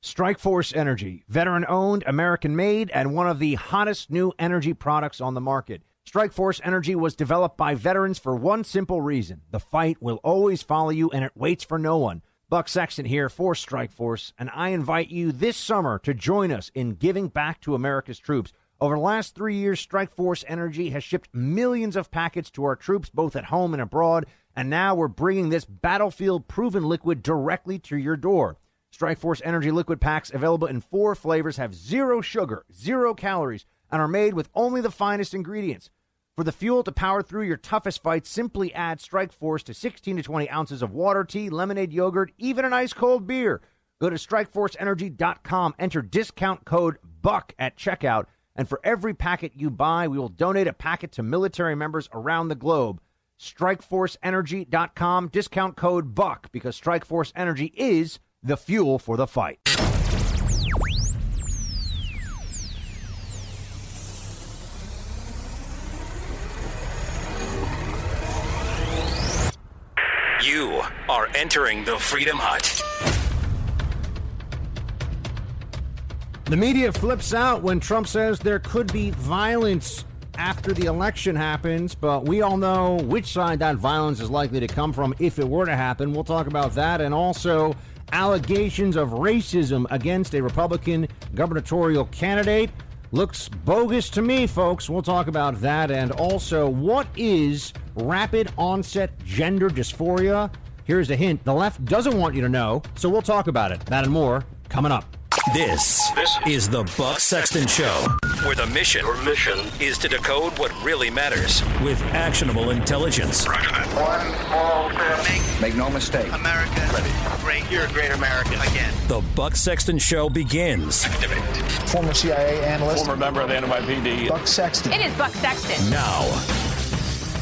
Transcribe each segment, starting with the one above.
Strikeforce Energy, veteran owned, American made, and one of the hottest new energy products on the market. Strikeforce Energy was developed by veterans for one simple reason the fight will always follow you and it waits for no one. Buck Sexton here for Strikeforce, and I invite you this summer to join us in giving back to America's troops. Over the last three years, Strikeforce Energy has shipped millions of packets to our troops, both at home and abroad, and now we're bringing this battlefield proven liquid directly to your door. Strikeforce Energy liquid packs available in four flavors have zero sugar, zero calories, and are made with only the finest ingredients. For the fuel to power through your toughest fights, simply add Strikeforce to 16 to 20 ounces of water, tea, lemonade, yogurt, even an ice cold beer. Go to StrikeForceEnergy.com, enter discount code BUCK at checkout, and for every packet you buy, we will donate a packet to military members around the globe. StrikeForceEnergy.com, discount code BUCK, because Strikeforce Energy is the fuel for the fight. You are entering the Freedom Hut. The media flips out when Trump says there could be violence after the election happens, but we all know which side that violence is likely to come from if it were to happen. We'll talk about that and also allegations of racism against a Republican gubernatorial candidate. Looks bogus to me, folks. We'll talk about that and also what is rapid onset gender dysphoria. Here's a hint the left doesn't want you to know, so we'll talk about it. That and more coming up. This, this is the Buck Sexton Show, where the mission, Your mission is to decode what really matters with actionable intelligence. One small step. Make no mistake. America great. You're a great American again. The Buck Sexton Show begins former CIA analyst, former member of the NYPD, Buck Sexton. It is Buck Sexton. now.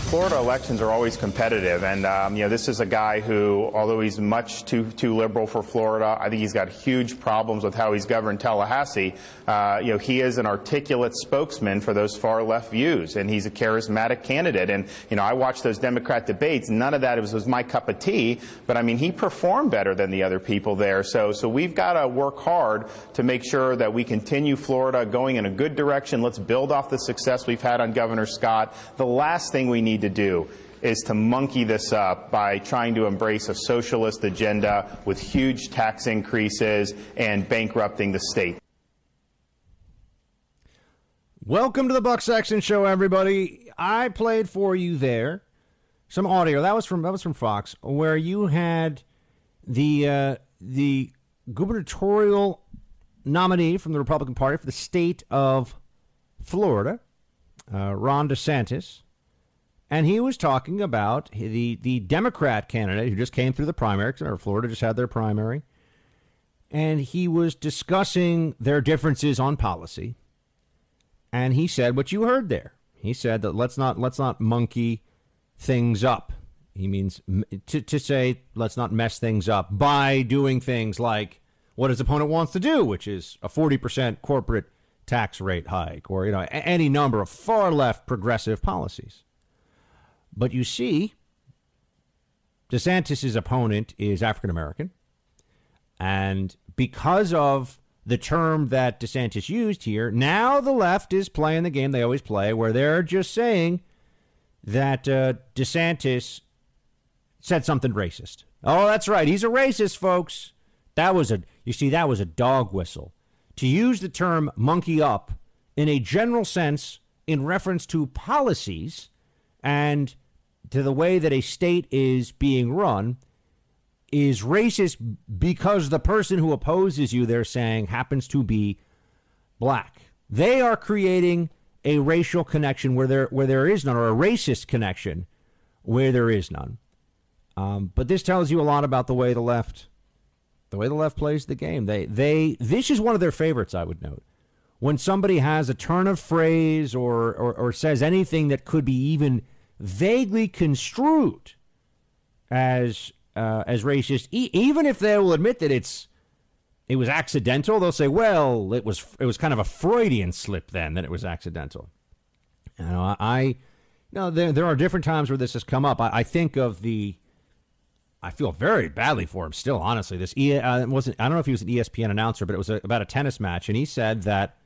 Florida elections are always competitive, and um, you know this is a guy who, although he's much too too liberal for Florida, I think he's got huge problems with how he's governed Tallahassee. Uh, you know he is an articulate spokesman for those far left views, and he's a charismatic candidate. And you know I watched those Democrat debates. None of that was, was my cup of tea, but I mean he performed better than the other people there. So so we've got to work hard to make sure that we continue Florida going in a good direction. Let's build off the success we've had on Governor Scott. The last thing we need to do is to monkey this up by trying to embrace a socialist agenda with huge tax increases and bankrupting the state. Welcome to the Buck Sexton Show, everybody. I played for you there some audio. That was from that was from Fox, where you had the uh, the gubernatorial nominee from the Republican Party for the state of Florida, uh, Ron DeSantis, and he was talking about the the Democrat candidate who just came through the primary. Or Florida just had their primary, and he was discussing their differences on policy. And he said what you heard there. He said that let's not let's not monkey things up. He means to to say let's not mess things up by doing things like what his opponent wants to do, which is a forty percent corporate tax rate hike, or you know any number of far left progressive policies. But you see, DeSantis' opponent is African American. And because of the term that DeSantis used here, now the left is playing the game they always play, where they're just saying that uh, DeSantis said something racist. Oh, that's right. He's a racist, folks. That was a, you see, that was a dog whistle. To use the term monkey up in a general sense in reference to policies and to the way that a state is being run is racist because the person who opposes you, they're saying, happens to be black. They are creating a racial connection where there where there is none, or a racist connection where there is none. Um, but this tells you a lot about the way the left, the way the left plays the game. They they this is one of their favorites, I would note. When somebody has a turn of phrase or or, or says anything that could be even vaguely construed as uh, as racist, e- even if they will admit that it's it was accidental, they'll say, "Well, it was it was kind of a Freudian slip then that it was accidental." You know, I, I you know there there are different times where this has come up. I, I think of the I feel very badly for him still. Honestly, this uh, wasn't. I don't know if he was an ESPN announcer, but it was a, about a tennis match, and he said that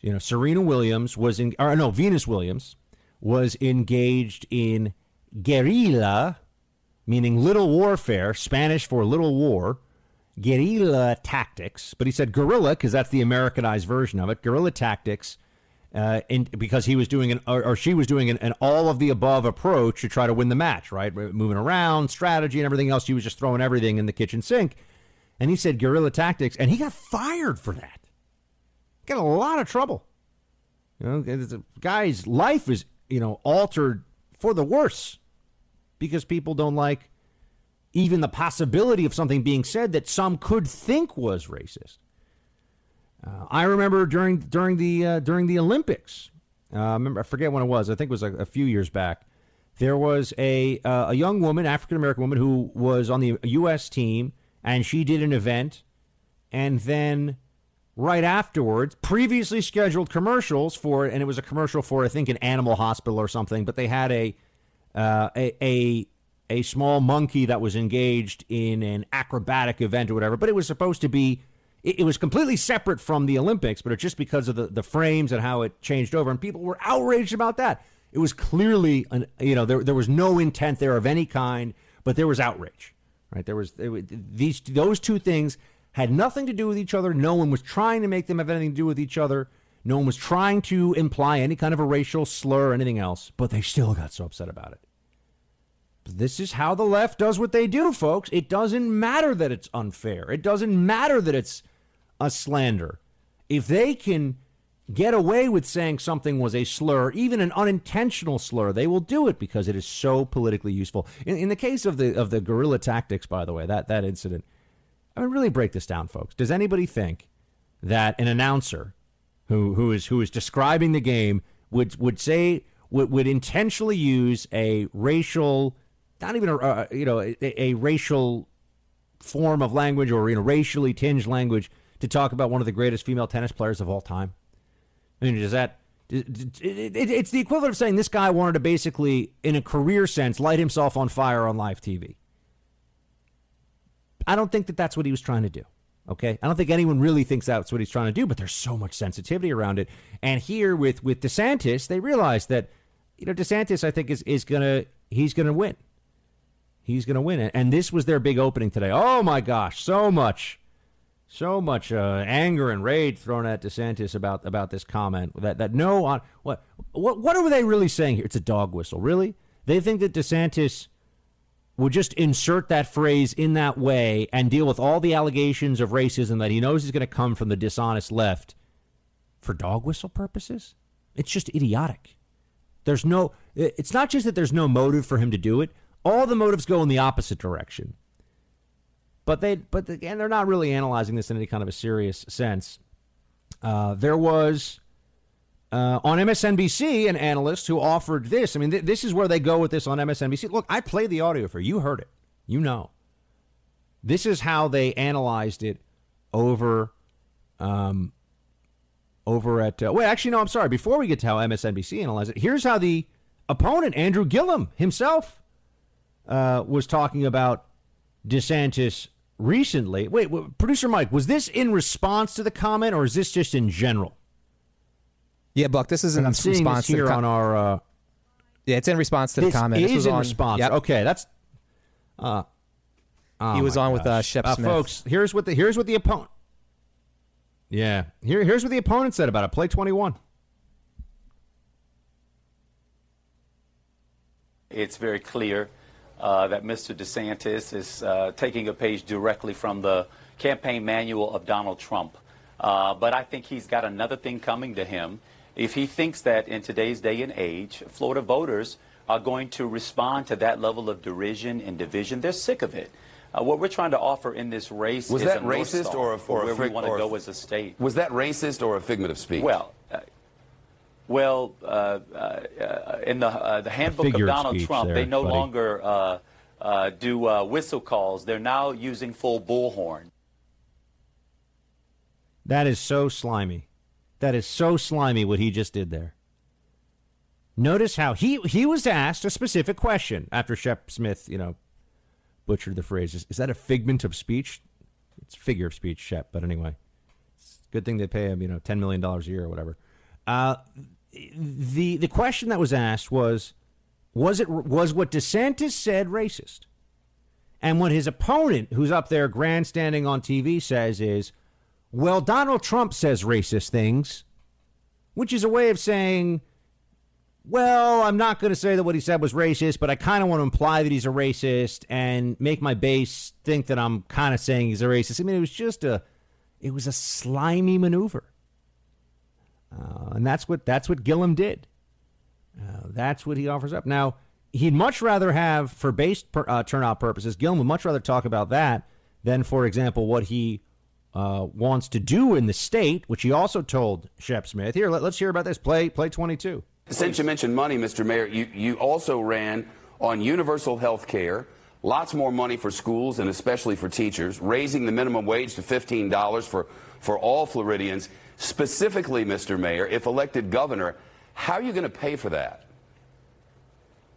you know Serena Williams was in, or no, Venus Williams was engaged in guerrilla, meaning little warfare, Spanish for little war, guerrilla tactics. But he said guerrilla because that's the Americanized version of it. Guerrilla tactics uh, because he was doing an or, or she was doing an, an, all of the above approach to try to win the match, right? Moving around, strategy, and everything else. She was just throwing everything in the kitchen sink. And he said guerrilla tactics, and he got fired for that. Got a lot of trouble. You know, the guy's life is you know altered for the worse because people don't like even the possibility of something being said that some could think was racist. Uh, I remember during during the uh, during the Olympics. Uh, I remember I forget when it was. I think it was a, a few years back. There was a uh, a young woman, African American woman, who was on the U.S. team, and she did an event, and then right afterwards, previously scheduled commercials for, and it was a commercial for I think an animal hospital or something, but they had a uh, a, a a small monkey that was engaged in an acrobatic event or whatever, but it was supposed to be it, it was completely separate from the Olympics, but it's just because of the, the frames and how it changed over. And people were outraged about that. It was clearly, an, you know, there, there was no intent there of any kind, but there was outrage, right? There was, there, these, those two things had nothing to do with each other. No one was trying to make them have anything to do with each other. No one was trying to imply any kind of a racial slur or anything else, but they still got so upset about it. This is how the left does what they do, folks. It doesn't matter that it's unfair. It doesn't matter that it's a slander. If they can get away with saying something was a slur, even an unintentional slur, they will do it because it is so politically useful. In, in the case of the of the guerrilla tactics, by the way, that that incident, I mean, really break this down, folks. Does anybody think that an announcer who who is who is describing the game would would say would, would intentionally use a racial, not even a uh, you know a, a racial form of language or you know racially tinged language to talk about one of the greatest female tennis players of all time? I mean, does that it's the equivalent of saying this guy wanted to basically, in a career sense, light himself on fire on live TV. I don't think that that's what he was trying to do. Okay, I don't think anyone really thinks that's what he's trying to do, but there's so much sensitivity around it. And here with with DeSantis, they realize that you know DeSantis, I think is is gonna he's gonna win. He's gonna win it, and this was their big opening today. Oh my gosh, so much so much uh, anger and rage thrown at DeSantis about about this comment that that no on what what what are they really saying here? It's a dog whistle, really. They think that DeSantis would just insert that phrase in that way and deal with all the allegations of racism that he knows is going to come from the dishonest left for dog whistle purposes. It's just idiotic. There's no. It's not just that there's no motive for him to do it. All the motives go in the opposite direction. But they, but again, they're not really analyzing this in any kind of a serious sense. Uh, there was uh, on MSNBC an analyst who offered this. I mean, th- this is where they go with this on MSNBC. Look, I played the audio for you. You Heard it. You know. This is how they analyzed it over, um, over at. Uh, wait, actually, no. I'm sorry. Before we get to how MSNBC analyzed it, here's how the opponent Andrew Gillum himself uh, was talking about DeSantis recently. Wait, wait, producer Mike, was this in response to the comment, or is this just in general? Yeah, Buck, this is in I'm response here com- on our. Uh, yeah, it's in response to the comment. This is in on, response. Yep. Okay, that's. Uh, oh he was on gosh. with uh, Shep uh, Smith. folks. Here's what the here's what the opponent. Yeah, here here's what the opponent said about it. Play twenty one. It's very clear uh, that Mr. DeSantis is uh, taking a page directly from the campaign manual of Donald Trump. Uh, but I think he's got another thing coming to him. If he thinks that in today's day and age, Florida voters are going to respond to that level of derision and division, they're sick of it. Uh, what we're trying to offer in this race was is that a North racist Star or a, for or where a we want to go as a state. Was that racist or a figment of speech? Well, uh, well, uh, uh, in the uh, the handbook of figure of Donald Trump, there, they no buddy. longer uh, uh, do uh, whistle calls. They're now using full bullhorn. That is so slimy. That is so slimy what he just did there. Notice how he he was asked a specific question after Shep Smith, you know, butchered the phrase. Is, is that a figment of speech? It's figure of speech, Shep. But anyway, good thing they pay him, you know, ten million dollars a year or whatever. Uh, the the question that was asked was, was it was what DeSantis said racist? And what his opponent, who's up there grandstanding on TV, says is, well, Donald Trump says racist things, which is a way of saying, well, I'm not going to say that what he said was racist, but I kind of want to imply that he's a racist and make my base think that I'm kind of saying he's a racist. I mean, it was just a, it was a slimy maneuver, uh, and that's what that's what Gillum did. Uh, that's what he offers up. Now, he'd much rather have, for base per, uh, turnout purposes, Gillum would much rather talk about that than, for example, what he uh, wants to do in the state, which he also told Shep Smith. Here, let, us hear about this. Play, play 22. Since you mentioned money, Mr. Mayor, you, you also ran on universal health care, lots more money for schools and especially for teachers, raising the minimum wage to $15 for, for all Floridians. Specifically, Mr. Mayor, if elected governor, how are you going to pay for that?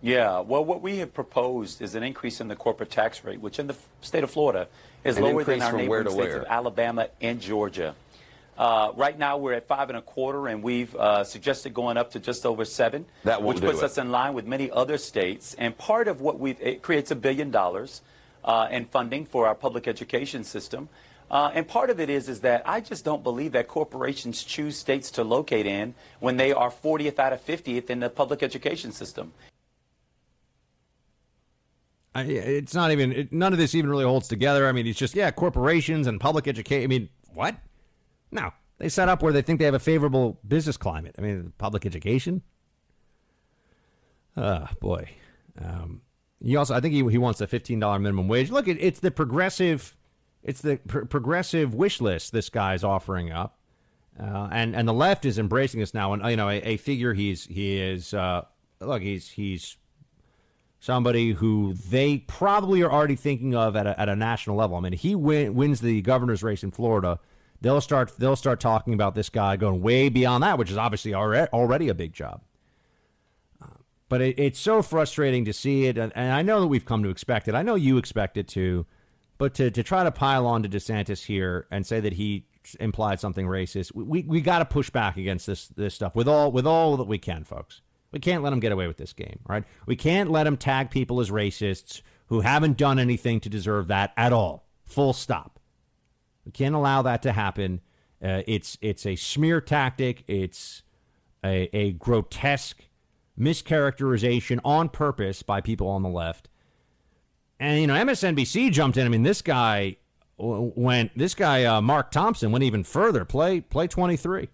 Yeah, well, what we have proposed is an increase in the corporate tax rate, which in the state of Florida is an lower than our neighboring states where? of Alabama and Georgia. Uh, right now, we're at five and a quarter, and we've uh, suggested going up to just over seven, that which puts us in line with many other states. And part of what we've it creates a billion dollars uh, in funding for our public education system. Uh, and part of it is is that I just don't believe that corporations choose states to locate in when they are 40th out of 50th in the public education system. I, it's not even it, none of this even really holds together. I mean, it's just yeah, corporations and public education. I mean, what? No, they set up where they think they have a favorable business climate. I mean, public education. Ah, uh, boy. Um, he also, I think he, he wants a fifteen dollar minimum wage. Look, it, it's the progressive, it's the pr- progressive wish list this guy's offering up, uh, and and the left is embracing this now. And you know, a, a figure he's he is uh, look, he's he's somebody who they probably are already thinking of at a, at a national level. I mean, he win, wins the governor's race in Florida. They'll start they'll start talking about this guy going way beyond that, which is obviously already, already a big job. Uh, but it, it's so frustrating to see it, and, and I know that we've come to expect it. I know you expect it too, but to, to try to pile on to DeSantis here and say that he implied something racist, we, we, we got to push back against this this stuff with all with all that we can, folks. We can't let them get away with this game, right? We can't let them tag people as racists who haven't done anything to deserve that at all. Full stop. We can't allow that to happen. Uh, it's it's a smear tactic. It's a, a grotesque mischaracterization on purpose by people on the left. And you know, MSNBC jumped in. I mean, this guy went. This guy, uh, Mark Thompson, went even further. Play play twenty three.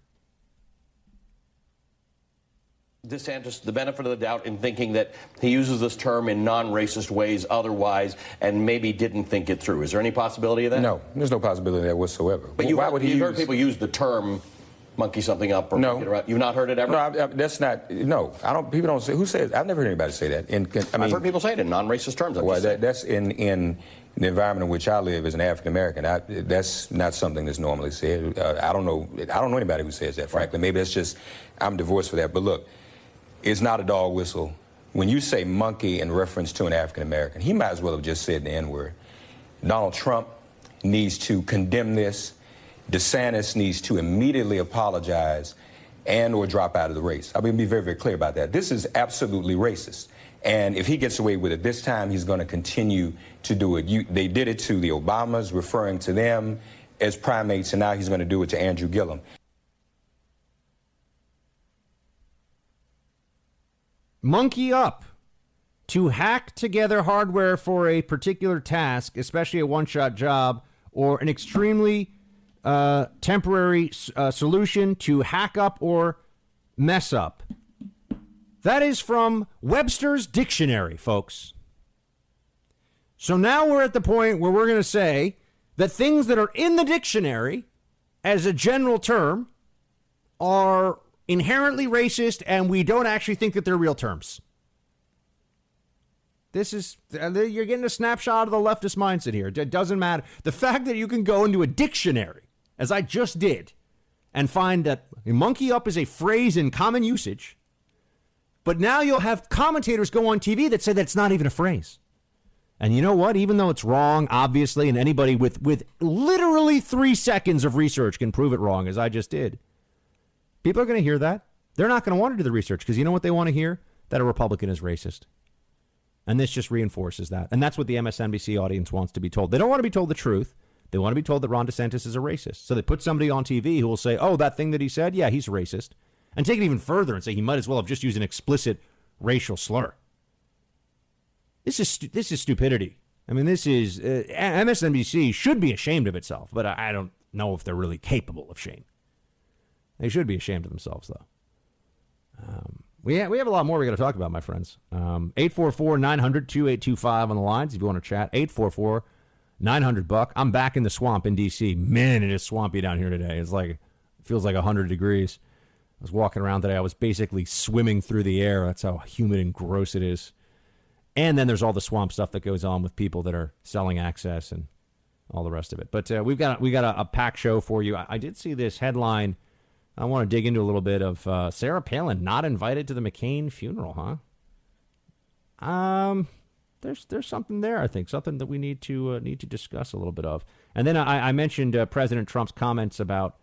DeSantis the benefit of the doubt in thinking that he uses this term in non-racist ways otherwise and maybe didn't think it through. Is there any possibility of that? No, there's no possibility of that whatsoever. But you, why heard, would he you've use... heard people use the term monkey something up or no. You've not heard it ever? No, I, I, that's not. No, I don't. People don't say. Who says? I've never heard anybody say that. In, I mean, I've heard people say it in non-racist terms. I'm well, that, that's in in the environment in which I live as an African American. That's not something that's normally said. Uh, I don't know. I don't know anybody who says that. Frankly, maybe that's just I'm divorced for that. But look is not a dog whistle. When you say monkey in reference to an African American, he might as well have just said the N word. Donald Trump needs to condemn this. DeSantis needs to immediately apologize and or drop out of the race. I'm going to be very, very clear about that. This is absolutely racist. And if he gets away with it this time, he's going to continue to do it. You, they did it to the Obamas, referring to them as primates, and now he's going to do it to Andrew Gillum. Monkey up to hack together hardware for a particular task, especially a one shot job, or an extremely uh, temporary uh, solution to hack up or mess up. That is from Webster's Dictionary, folks. So now we're at the point where we're going to say that things that are in the dictionary as a general term are inherently racist and we don't actually think that they're real terms. This is, uh, you're getting a snapshot of the leftist mindset here. It doesn't matter. The fact that you can go into a dictionary, as I just did, and find that monkey up is a phrase in common usage, but now you'll have commentators go on TV that say that it's not even a phrase. And you know what? Even though it's wrong, obviously, and anybody with, with literally three seconds of research can prove it wrong, as I just did, people are going to hear that. They're not going to want to do the research because you know what they want to hear? That a Republican is racist. And this just reinforces that. And that's what the MSNBC audience wants to be told. They don't want to be told the truth. They want to be told that Ron DeSantis is a racist. So they put somebody on TV who will say, oh, that thing that he said, yeah, he's racist. And take it even further and say he might as well have just used an explicit racial slur. This is stu- this is stupidity. I mean, this is uh, MSNBC should be ashamed of itself, but I, I don't know if they're really capable of shame. They should be ashamed of themselves, though. Um, we, ha- we have a lot more we got to talk about, my friends. Um, 844 900 2825 on the lines if you want to chat. 844 900 buck. I'm back in the swamp in D.C. Man, it is swampy down here today. It's like, it feels like 100 degrees. I was walking around today. I was basically swimming through the air. That's how humid and gross it is. And then there's all the swamp stuff that goes on with people that are selling access and all the rest of it. But uh, we've got we got a, a pack show for you. I, I, did see this headline. I want to dig into a little bit of uh, Sarah Palin not invited to the McCain funeral, huh? Um, there's there's something there. I think something that we need to uh, need to discuss a little bit of. And then I, I mentioned uh, President Trump's comments about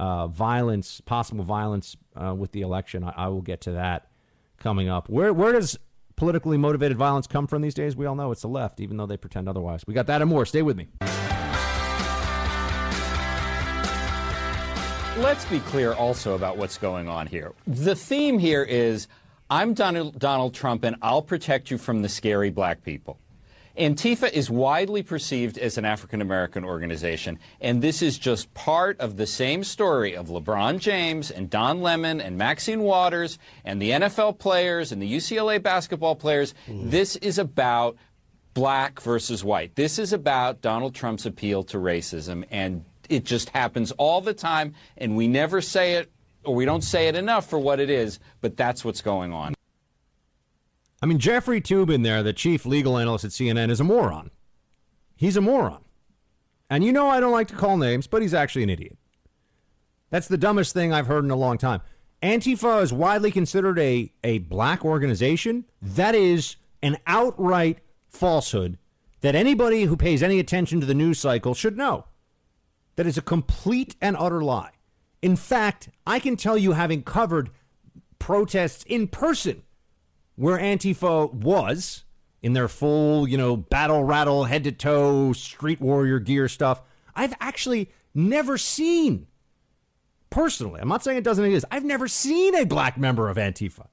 uh, violence, possible violence uh, with the election. I, I will get to that coming up. Where where does politically motivated violence come from these days? We all know it's the left, even though they pretend otherwise. We got that and more. Stay with me. Let's be clear also about what's going on here. The theme here is I'm Donald, Donald Trump and I'll protect you from the scary black people. Antifa is widely perceived as an African American organization, and this is just part of the same story of LeBron James and Don Lemon and Maxine Waters and the NFL players and the UCLA basketball players. Mm. This is about black versus white. This is about Donald Trump's appeal to racism, and it just happens all the time, and we never say it or we don't say it enough for what it is, but that's what's going on. I mean, Jeffrey Toobin there, the chief legal analyst at CNN, is a moron. He's a moron. And you know I don't like to call names, but he's actually an idiot. That's the dumbest thing I've heard in a long time. Antifa is widely considered a, a black organization. That is an outright falsehood that anybody who pays any attention to the news cycle should know. That is a complete and utter lie. In fact, I can tell you, having covered protests in person where Antifa was in their full, you know, battle rattle, head to toe, street warrior gear stuff, I've actually never seen personally. I'm not saying it doesn't exist. I've never seen a black member of Antifa.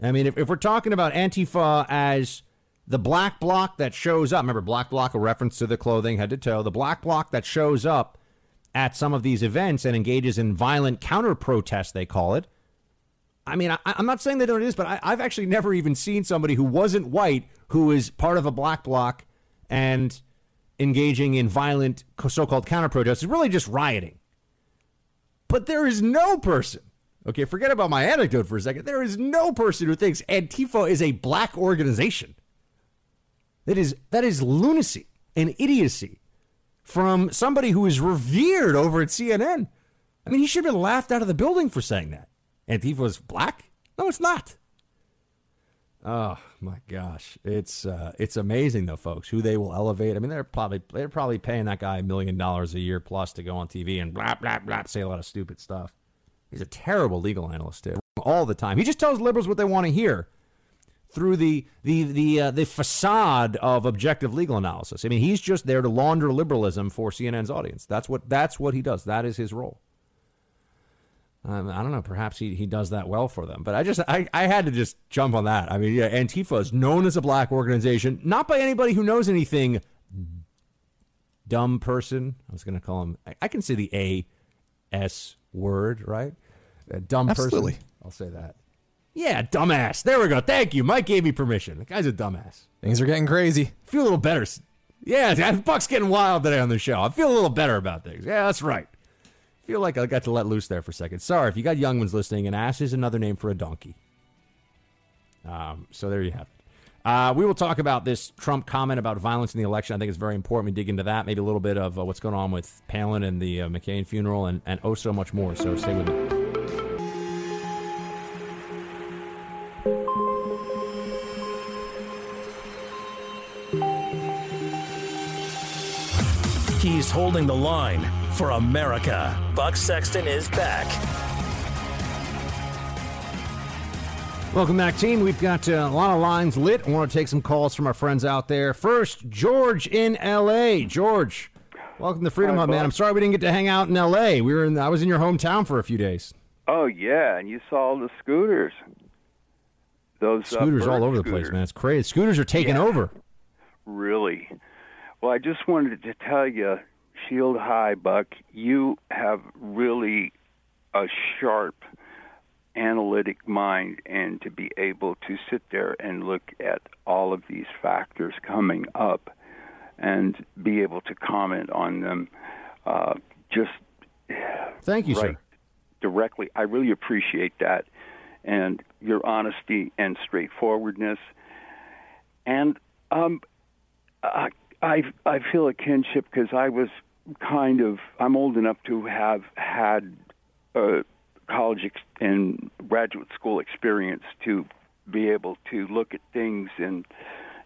I mean, if, if we're talking about Antifa as the black bloc that shows up, remember, black bloc, a reference to the clothing head to toe, the black bloc that shows up at some of these events and engages in violent counter protest, they call it. I mean, I, am not saying they don't exist, but I, I've actually never even seen somebody who wasn't white who is part of a black bloc and engaging in violent so-called counter protests. It's really just rioting. But there is no person. Okay, forget about my anecdote for a second. There is no person who thinks Antifa is a black organization. That is that is lunacy and idiocy from somebody who is revered over at CNN. I mean, he should have been laughed out of the building for saying that. Antifa is black? No, it's not. Oh my gosh, it's uh, it's amazing though, folks, who they will elevate. I mean, they're probably they're probably paying that guy a million dollars a year plus to go on TV and blah blah blah say a lot of stupid stuff. He's a terrible legal analyst too, all the time. He just tells liberals what they want to hear through the the the uh, the facade of objective legal analysis. I mean, he's just there to launder liberalism for CNN's audience. That's what that's what he does. That is his role. Um, I don't know. Perhaps he, he does that well for them. But I just I, I had to just jump on that. I mean, yeah, Antifa is known as a black organization, not by anybody who knows anything. Dumb person. I was going to call him. I, I, can say the A S word, right? A dumb Absolutely. person. I'll say that. Yeah, dumbass. There we go. Thank you. Mike gave me permission. The guy's a dumbass. Things are getting crazy. I feel a little better. Yeah, Buck's getting wild today on the show. I feel a little better about things. Yeah, that's right feel like I got to let loose there for a second. Sorry if you got young ones listening. An ass is another name for a donkey. Um, so there you have it. Uh, we will talk about this Trump comment about violence in the election. I think it's very important we dig into that. Maybe a little bit of uh, what's going on with Palin and the uh, McCain funeral, and, and oh so much more. So stay with me. Holding the line for America. Buck Sexton is back. Welcome back, team. We've got uh, a lot of lines lit. I want to take some calls from our friends out there. First, George in L.A. George, welcome to Freedom Hi, Hut, man. I'm sorry we didn't get to hang out in L.A. We were in, I was in your hometown for a few days. Oh yeah, and you saw the scooters. Those uh, Scooters all bird over the place, man. It's crazy. Scooters are taking Yeah. over. Really. Well, I just wanted to tell you, Shield High, Buck, you have really a sharp analytic mind, and to be able to sit there and look at all of these factors coming up and be able to comment on them uh, just Thank you, right sir. directly. I really appreciate that and your honesty and straightforwardness. And um, I, I I feel a kinship because I was kind of I'm old enough to have had uh, college ex- and graduate school experience to be able to look at things and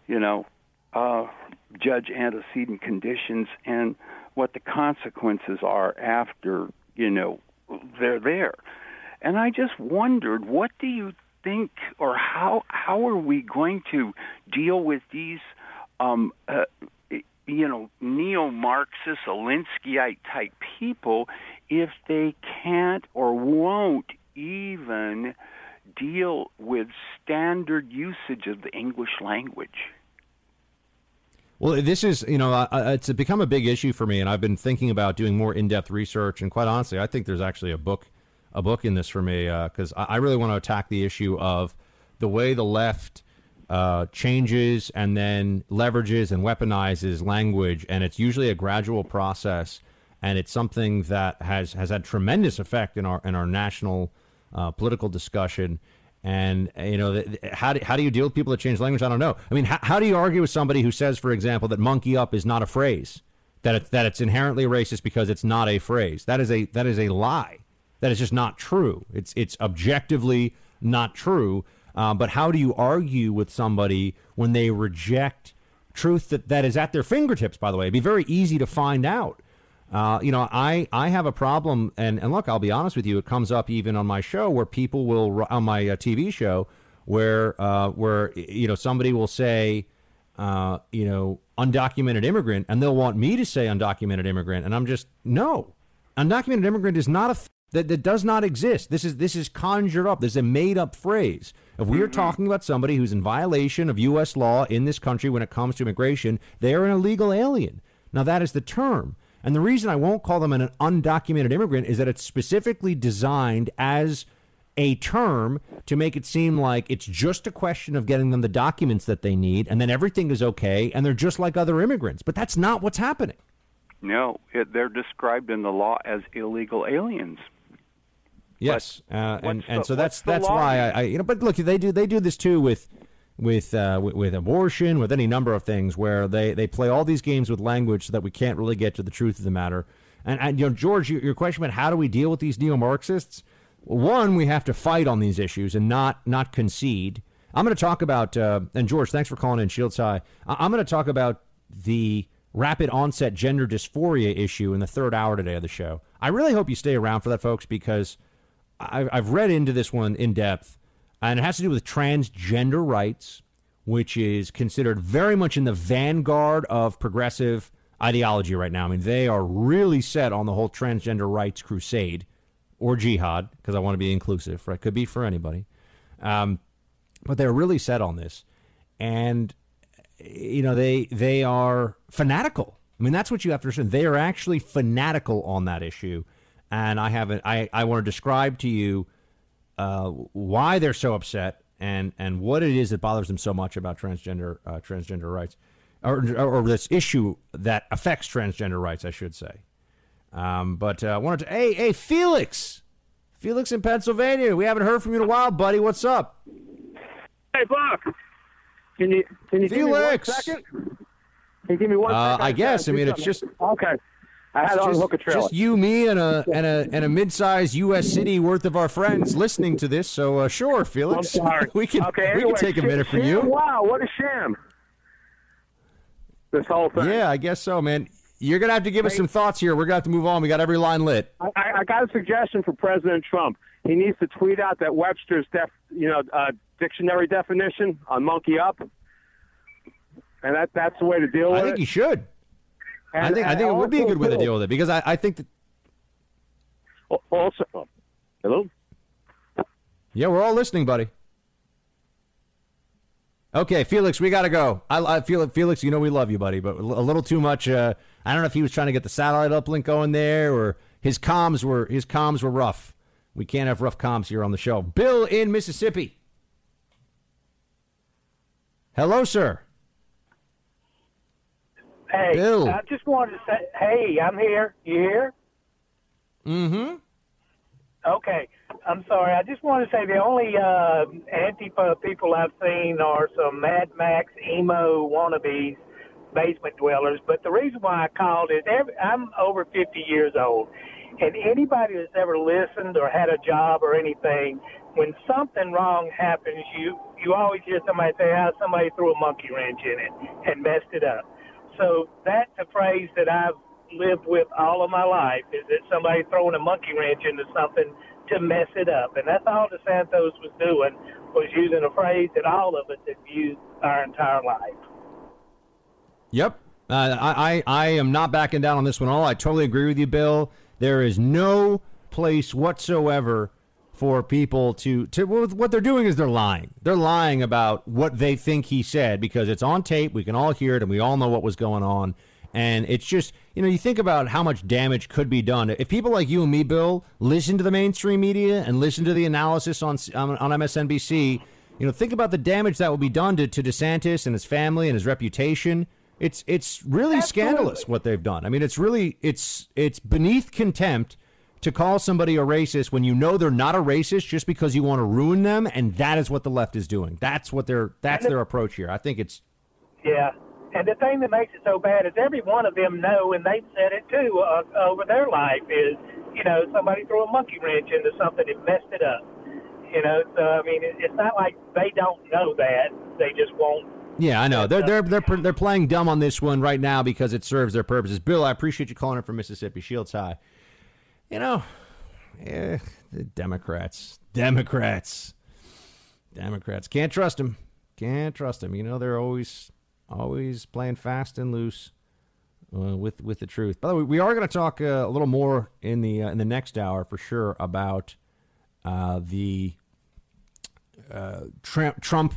you know uh, judge antecedent conditions and what the consequences are after you know they're there. And I just wondered, what do you think, or how how are we going to deal with these, um, uh, you know, neo-Marxist, Alinskyite type people if they can't or won't even deal with standard usage of the English language? Well, this is, you know, uh, it's become a big issue for me, and I've been thinking about doing more in-depth research. And quite honestly, I think there's actually a book, a book in this for me because I, I really want to attack the issue of the way the left uh, changes and then leverages and weaponizes language, and it's usually a gradual process, and it's something that has has had tremendous effect in our in our national uh, political discussion. And you know, th- th- how do, how do you deal with people that change language? I don't know. I mean, how, how do you argue with somebody who says, for example, that "monkey up" is not a phrase, that it's that it's inherently racist because it's not a phrase? That is a that is a lie. That is just not true. It's it's objectively not true. Uh, but how do you argue with somebody when they reject truth that, that is at their fingertips? By the way, it'd be very easy to find out. Uh, you know, I, I have a problem, and, and look, I'll be honest with you. It comes up even on my show where people will on my uh, TV show where uh, where you know somebody will say, uh, you know, undocumented immigrant, and they'll want me to say undocumented immigrant, and I'm just no, undocumented immigrant is not a th- that, that does not exist. This is this is conjured up. This is a made up phrase. If we are mm-hmm. talking about somebody who's in violation of U.S. law in this country when it comes to immigration, they are an illegal alien. Now that is the term. And the reason I won't call them an undocumented immigrant is that it's specifically designed as a term to make it seem like it's just a question of getting them the documents that they need and then everything is okay and they're just like other immigrants. But that's not what's happening. No, it, they're described in the law as illegal aliens. Yes, uh, and and the- so that's that's why? I, I you know. But look, they do they do this too with with uh, with, with abortion, with any number of things, where they they play all these games with language so that we can't really get to the truth of the matter. And, and you know, George, your, your question about how do we deal with these neo Marxists? One, we have to fight on these issues and not not concede. I'm going to talk about uh, and George, thanks for calling in Shields High. I- I'm going to talk about the rapid onset gender dysphoria issue in the third hour today of the show. I really hope you stay around for that, folks, because I've, I've read into this one in depth, and it has to do with transgender rights, which is considered very much in the vanguard of progressive ideology right now. I mean, they are really set on the whole transgender rights crusade or jihad, because I want to be inclusive, right? Could be for anybody. Um, but they're really set on this. And, you know, they they are fanatical. I mean, that's what you have to understand. They are actually fanatical on that issue and I haven't. I, I want to describe to you uh, why they're so upset and and what it is that bothers them so much about transgender uh, transgender rights, or, or this issue that affects transgender rights, I should say. Um, but uh, I wanted to. Hey, hey, Felix, Felix in Pennsylvania. We haven't heard from you in a while, buddy. What's up? Hey, Buck. Can you can you give me one Felix. second? Can you give me one Uh, second? I guess. gotta I mean, it's just- okay. I had just, unhook a trailer. just you, me, and a and a and a mid-sized U.S. city worth of our friends listening to this. So uh, sure, I'm Felix, sorry. we can okay, we can take a minute from you. Wow, what a sham! This whole thing. Yeah, I guess so, man. you're gonna have to give us some thoughts here. We're gonna have to move on. We got every line lit. I, I got a suggestion for President Trump. He needs to tweet out that Webster's def, you know, uh, dictionary definition on monkey up, and that that's the way to deal with it. I it. think you should. I think I think it would be a good way to deal with it because I, I think that Also, oh, hello. yeah, we're all listening, buddy. Okay, Felix, we got to go. I, I feel Felix, you know we love you, buddy, but a little too much. Uh, I don't know if he was trying to get the satellite uplink going there, or his comms were his comms were rough. We can't have rough comms here on the show. Bill in Mississippi. Hello, sir. Hey, Bill. I just wanted to say, hey, I'm here. You here? Mm-hmm. Okay. I'm sorry. I just want to say the only uh, Antifa people I've seen are some Mad Max emo wannabes, basement dwellers. But the reason why I called is every, I'm over 50 years old, and anybody that's ever listened or had a job or anything, when something wrong happens, you you always hear somebody say, "Ah, somebody threw a monkey wrench in it and messed it up." So that's a phrase that I've lived with all of my life is that somebody throwing a monkey wrench into something to mess it up. And that's all DeSantos was doing was using a phrase that all of us have used our entire life. Yep. Uh, I, I, I am not backing down on this one at all. I totally agree with you, Bill. There is no place whatsoever for people to, to well, what they're doing is they're lying. They're lying about what they think he said because it's on tape. We can all hear it and we all know what was going on. And it's just, you know, you think about how much damage could be done. If people like you and me, Bill, listen to the mainstream media and listen to the analysis on, on, on MSNBC, you know, think about the damage that will be done to, to DeSantis and his family and his reputation. It's it's really scandalous what they've done. I mean, it's really it's it's beneath contempt to call somebody a racist when you know they're not a racist just because you want to ruin them, and that is what the left is doing. That's what their that's their approach here. I think it's Yeah. And the thing that makes it so bad is every one of them know, and they've said it too uh, over their life, is, you know, somebody threw a monkey wrench into something and messed it up. You know, so, I mean, it, it's not like they don't know that. They just won't. yeah, I know they're they're they're they're playing dumb on this one right now because it serves their purposes. Bill, I appreciate you calling in from Mississippi. Shields high. You know, eh, the Democrats, Democrats, Democrats can't trust them. Can't trust them. You know they're always always playing fast and loose uh, with with the truth. By the way, we are going to talk uh, a little more in the uh, in the next hour for sure about uh, the uh, Trump, Trump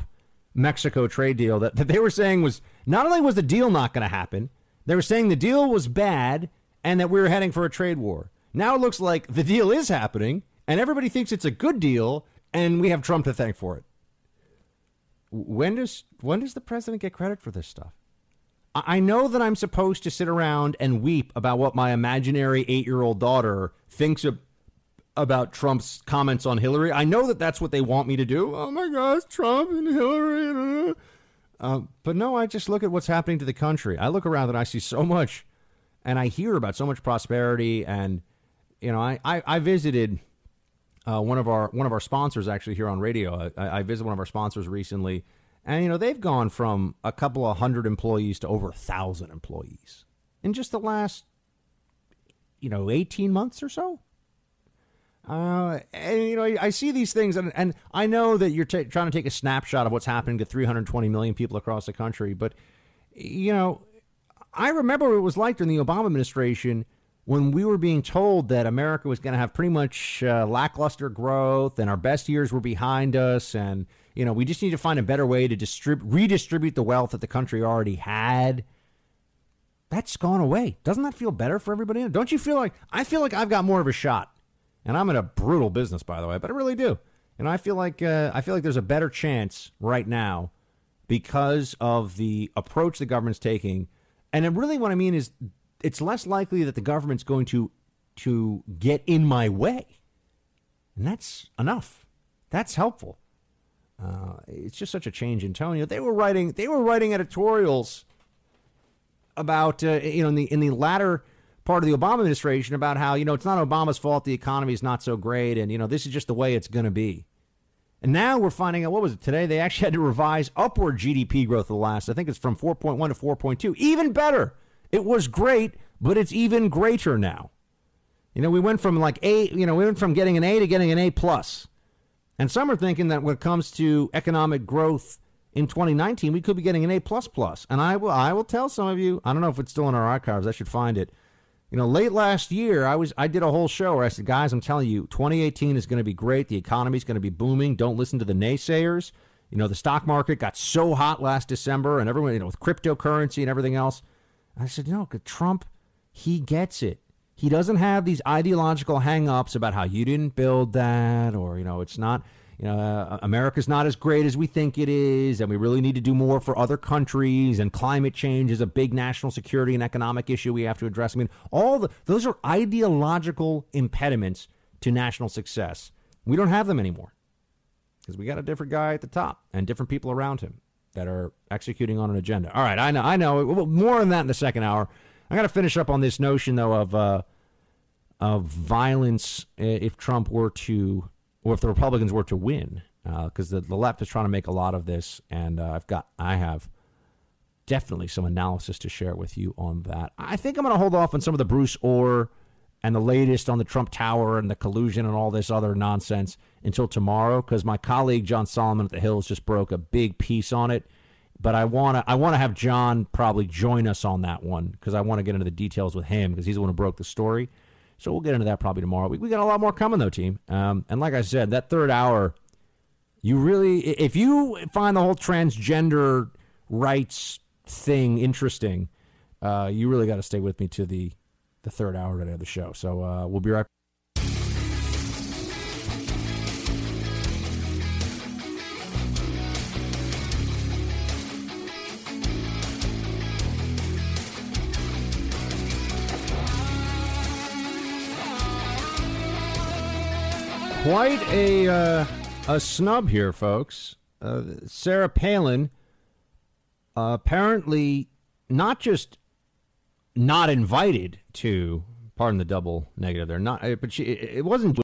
Mexico trade deal that, that they were saying was not only was the deal not going to happen, they were saying the deal was bad and that we were heading for a trade war. Now it looks like the deal is happening and everybody thinks it's a good deal and we have Trump to thank for it. When does when does the president get credit for this stuff? I know that I'm supposed to sit around and weep about what my imaginary eight year old daughter thinks of, about Trump's comments on Hillary. I know that that's what they want me to do. Oh my gosh, Trump and Hillary. Uh, but no, I just look at what's happening to the country. I look around and I see so much, and I hear about so much prosperity. And you know, I I, I visited uh, one of our one of our sponsors actually here on radio. I, I visited one of our sponsors recently, and you know they've gone from a couple of hundred employees to over a thousand employees in just the last you know eighteen months or so. Uh, and you know, I, see these things, and, and I know that you're ta trying to take a snapshot of what's happening to 320 million people across the country, but you know, I remember what it was like during the Obama administration when we were being told that America was going to have pretty much uh, lackluster growth and our best years were behind us, and you know, we just need to find a better way to distrib- redistribute the wealth that the country already had. That's gone away. Doesn't that feel better for everybody? Don't you feel like I feel like I've got more of a shot? And I'm in a brutal business, by the way, but I really do. And I feel like uh, I feel like there's a better chance right now because of the approach the government's taking. And really, what I mean is, it's less likely that the government's going to to get in my way, and that's enough. That's helpful. Uh, it's just such a change in tone. You know, they were writing they were writing editorials about uh, you know in the in the latter part of the Obama administration about how you know it's not Obama's fault the economy is not so great and you know this is just the way it's going to be. And now we're finding out what was it today? They actually had to revise upward GDP growth of the last. I think it's from 4.1 to 4.2. Even better. It was great, but it's even greater now. You know, we went from like A, you know, we went from getting an A to getting an A plus. And some are thinking that when it comes to economic growth in 2019, we could be getting an A plus plus. And I will, I will tell some of you. I don't know if it's still in our archives. I should find it. You know, late last year, I was I did a whole show where I said, guys, I'm telling you, 2018 is going to be great. The economy is going to be booming. Don't listen to the naysayers. You know, the stock market got so hot last December, and everyone, you know, with cryptocurrency and everything else. I said, no, Trump, he gets it. He doesn't have these ideological hang-ups about how you didn't build that, or you know, it's not you know, uh, America's not as great as we think it is, and we really need to do more for other countries. And climate change is a big national security and economic issue we have to address. I mean, all the those are ideological impediments to national success. We don't have them anymore because we got a different guy at the top and different people around him that are executing on an agenda. All right, I know, I know. More on that in the second hour. I got to finish up on this notion though of uh, of violence if Trump were to or if the Republicans were to win, because uh, the, the left is trying to make a lot of this, and uh, I've got, I have definitely some analysis to share with you on that. I think I'm going to hold off on some of the Bruce Ohr and the latest on the Trump Tower and the collusion and all this other nonsense until tomorrow, because my colleague John Solomon at the Hills just broke a big piece on it. But I want to I want to have John probably join us on that one because I want to get into the details with him because he's the one who broke the story. So we'll get into that probably tomorrow. We, we got a lot more coming, though, team. Um, and like I said, that third hour, you really, if you find the whole transgender rights thing interesting, uh, you really got to stay with me to the, the third hour today of the show. So uh, we'll be right Quite a uh, a snub here, folks. Uh, Sarah Palin apparently not just not invited to pardon the double negative there not uh, but she it wasn't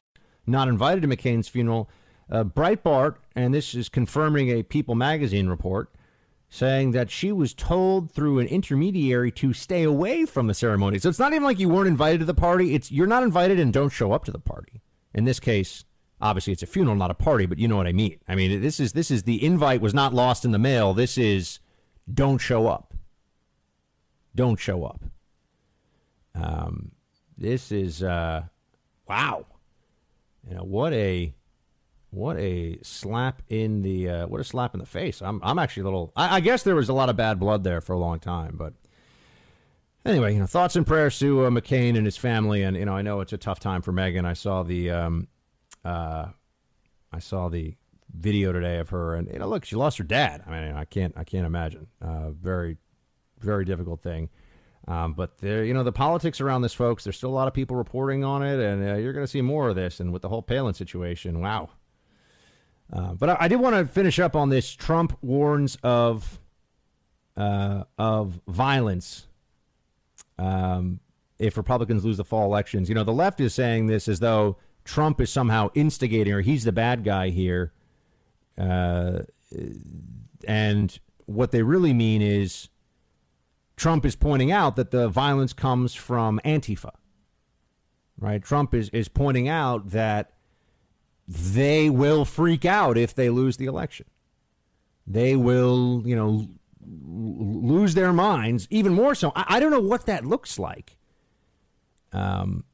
not invited to McCain's funeral uh, Breitbart and this is confirming a People magazine report saying that she was told through an intermediary to stay away from the ceremony so it's not even like you weren't invited to the party it's you're not invited and don't show up to the party in this case obviously it's a funeral, not a party, but you know what I mean. I mean, this is this is the invite was not lost in the mail. This is don't show up. Don't show up. Um, this is uh, wow. You know what a what a slap in the uh, what a slap in the face. I'm I'm actually a little. I, I, guess there was a lot of bad blood there for a long time, but anyway, you know, thoughts and prayers to uh, McCain and his family, and you know, I know it's a tough time for Meghan. I saw the um, uh, I saw the video today of her, and you know, look, she lost her dad. I mean, I can't, I can't imagine. Uh, very, very difficult thing. Um, but there, you know, the politics around this, folks. There's still a lot of people reporting on it, and uh, you're going to see more of this. And with the whole Palin situation, wow. Uh, but I, I, did want to finish up on this. Trump warns of uh, of violence um, if Republicans lose the fall elections. You know, the left is saying this as though Trump is somehow instigating or he's the bad guy here. Uh, and what they really mean is Trump is pointing out that the violence comes from Antifa. Right? Trump is, is pointing out that they will freak out if they lose the election. They will, you know, lose their minds even more so. I, I don't know what that looks like. Um,